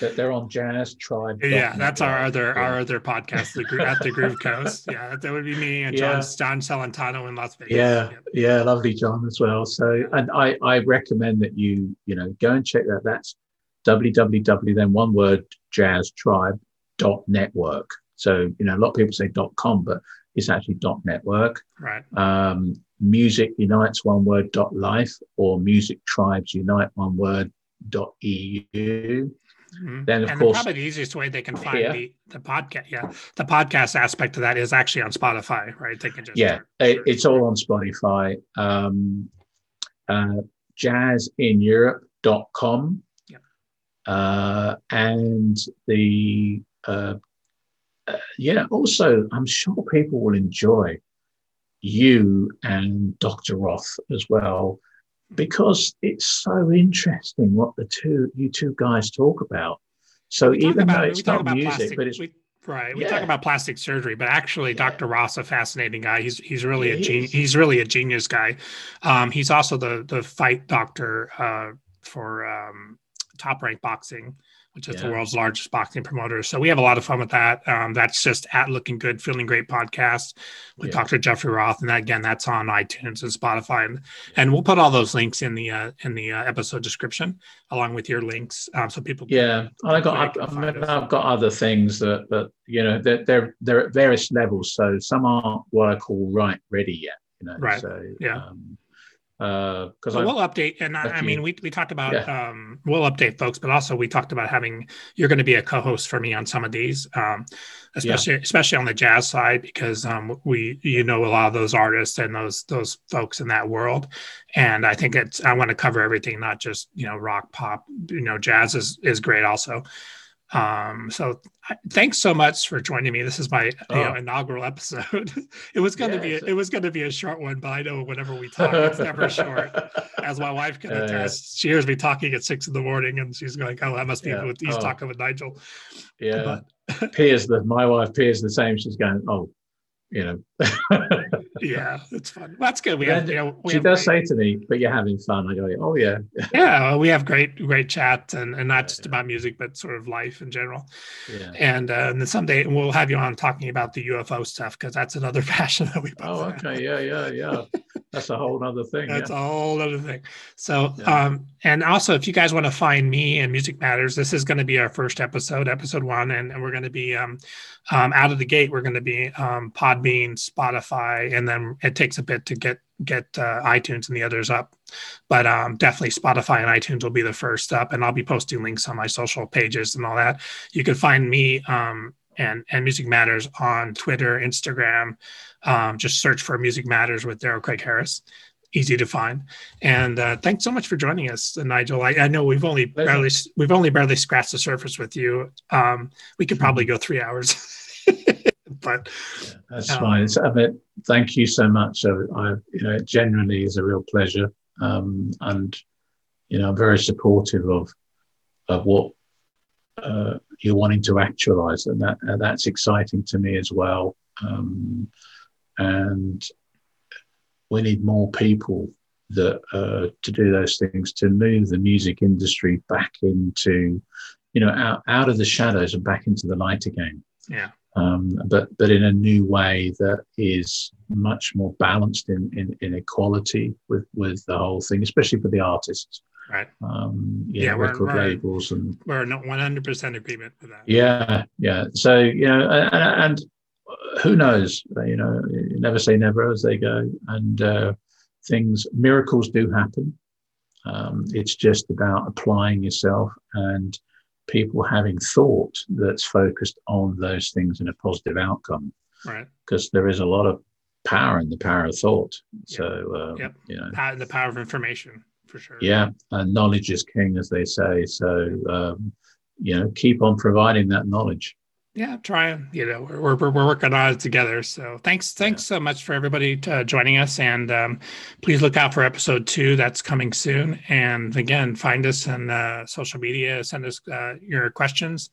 Speaker 1: they're on Jazz Tribe.
Speaker 2: Yeah, that's our other
Speaker 1: Yeah.
Speaker 2: our other podcast, the Gro- at the Groove Coast. Yeah, that would be me and John
Speaker 1: Yeah.
Speaker 2: John Celentano in Las Vegas.
Speaker 1: Yeah, yeah, lovely John as well. So, and I, I recommend that you, you know, go and check that. That's www then one word jazz tribe dot network. So, you know, a lot of people say dot com, but it's actually dot network.
Speaker 2: right.
Speaker 1: Um, music unites one word dot life or music tribes unite one word eu.
Speaker 2: Mhm.
Speaker 1: Then, of
Speaker 2: and
Speaker 1: course,
Speaker 2: probably the easiest way they can find
Speaker 1: here.
Speaker 2: the the podcast. Yeah, the podcast aspect of that is actually on Spotify, right? They can just
Speaker 1: yeah, it, it's all on Spotify. Um, uh, jazzineurope.com.
Speaker 2: Yeah.
Speaker 1: Uh, and the, uh, uh, yeah, also, I'm sure people will enjoy you and Dr. Roth as well, because it's so interesting what the two, you two guys talk about. So
Speaker 2: We
Speaker 1: even
Speaker 2: about-
Speaker 1: though it's not music,
Speaker 2: plastic-
Speaker 1: but it's
Speaker 2: we- right. We
Speaker 1: Yeah.
Speaker 2: talk about plastic surgery, but actually,
Speaker 1: Yeah.
Speaker 2: Dr. Roth, a fascinating guy. He's he's really a genius. He's really a genius guy. Um, he's also the the fight doctor uh, for um, Top Rank Boxing, which is the world's largest boxing promoter. So we have a lot of fun with that. Um, that's just at Looking Good, Feeling Great podcast with
Speaker 1: Yeah.
Speaker 2: Dr. Jeffrey Roth, and that, again, that's on iTunes and Spotify, and, and we'll put all those links in the uh, in the uh, episode description along with your links, um, so people.
Speaker 1: Yeah, and I got I've. I've got other things that that you know they're they're they're at various levels. So some aren't what I call right ready yet. You know,
Speaker 2: Right,
Speaker 1: So
Speaker 2: yeah.
Speaker 1: um, because
Speaker 2: So we'll update, and I, I mean, we we talked about um, we'll update folks, but also we talked about having you're going to be a co-host for me on some of these, um, especially especially on the jazz side because um, we you know a lot of those artists and those those folks in that world, and I think it's I want to cover everything, not just you know rock, pop, you know, jazz is is great also. Um, so thanks so much for joining me. This is my you know,
Speaker 1: Oh.
Speaker 2: inaugural episode. it was going to be
Speaker 1: Yes.
Speaker 2: it was going to be a short one, but I know whenever we talk, it's never short as my wife can
Speaker 1: Yeah, yeah.
Speaker 2: attest. She hears me talking at six in the morning, and she's going, "Oh, that must be
Speaker 1: Yeah.
Speaker 2: with he's
Speaker 1: Oh.
Speaker 2: talking with Nigel."
Speaker 1: yeah, Pia's the my wife Pia's the same. She's going, oh, you know.
Speaker 2: Yeah, it's fun. Well, that's good. We have, you know, we
Speaker 1: she
Speaker 2: have
Speaker 1: does
Speaker 2: great-
Speaker 1: say to me, "But you're having fun." I go, "Oh yeah,
Speaker 2: yeah, well, we have great, great chat, and and not just about music, but sort of life in general.
Speaker 1: yeah."
Speaker 2: And uh, and then someday we'll have you on talking about the UFO stuff because that's another passion that we both
Speaker 1: Oh,
Speaker 2: have.
Speaker 1: okay, yeah, yeah, yeah. That's a whole other thing.
Speaker 2: That's
Speaker 1: yeah.
Speaker 2: a whole other thing. So,
Speaker 1: Yeah.
Speaker 2: um, and also, if you guys want to find me and Music Matters, this is going to be our first episode, episode one, and, and we're going to be um, um, out of the gate. We're going to be um, Podbean, Spotify, and then it takes a bit to get get uh, iTunes and the others up. But um, definitely Spotify and iTunes will be the first up, and I'll be posting links on my social pages and all that. You can find me um, and and Music Matters on Twitter, Instagram. Um, just search for Music Matters with Daryl Craig Harris. Easy to find. And uh, thanks so much for joining us, Nigel. I, I know we've only
Speaker 1: Pleasure.
Speaker 2: barely we've only barely scratched the surface with you. Um, we could probably go three hours, but
Speaker 1: Yeah, that's
Speaker 2: Um,
Speaker 1: fine. It's, I mean, thank you so much. So I, you know, it genuinely is a real pleasure. Um, and, you know, I'm very supportive of, of what uh, you're wanting to actualize. And that, and that's exciting to me as well. Um, and we need more people that uh, to do those things to move the music industry back into, you know, out, out of the shadows and back into the light again.
Speaker 2: Yeah.
Speaker 1: Um, but but in a new way that is much more balanced in, in, in equality with with the whole thing, especially for the artists.
Speaker 2: Right.
Speaker 1: Um, yeah,
Speaker 2: we're-
Speaker 1: record
Speaker 2: we're-
Speaker 1: labels and
Speaker 2: We're in 100% agreement with that.
Speaker 1: yeah, yeah. So you know, and, and who knows? You know, you never say never as they go, and uh, things, miracles do happen. Um, it's just about applying yourself and people having thought that's focused on those things in a positive outcome,
Speaker 2: Right.
Speaker 1: because there is a lot of power in the power of thought. So uh,
Speaker 2: Yep.
Speaker 1: you know,
Speaker 2: the power of information for sure.
Speaker 1: yeah, and knowledge is king, as they say. So um, you know, keep on providing that knowledge.
Speaker 2: Yeah try you know we're, we're, we're working on it together. So thanks thanks so much for everybody uh, joining us. And um, please look out for episode two that's coming soon. And again find us on uh, social media send us uh, your questions.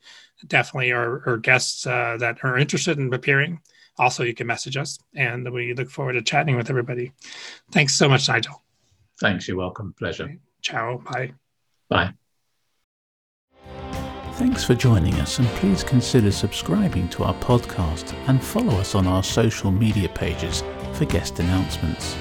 Speaker 2: Definitely or, or guests uh, that are interested in appearing. Also you can message us and we look forward to chatting with everybody. Thanks so much nigel.
Speaker 1: Thanks. You're welcome. Pleasure.
Speaker 2: ciao. Bye.
Speaker 1: Bye.
Speaker 3: Thanks for joining us, and please consider subscribing to our podcast and follow us on our social media pages for guest announcements.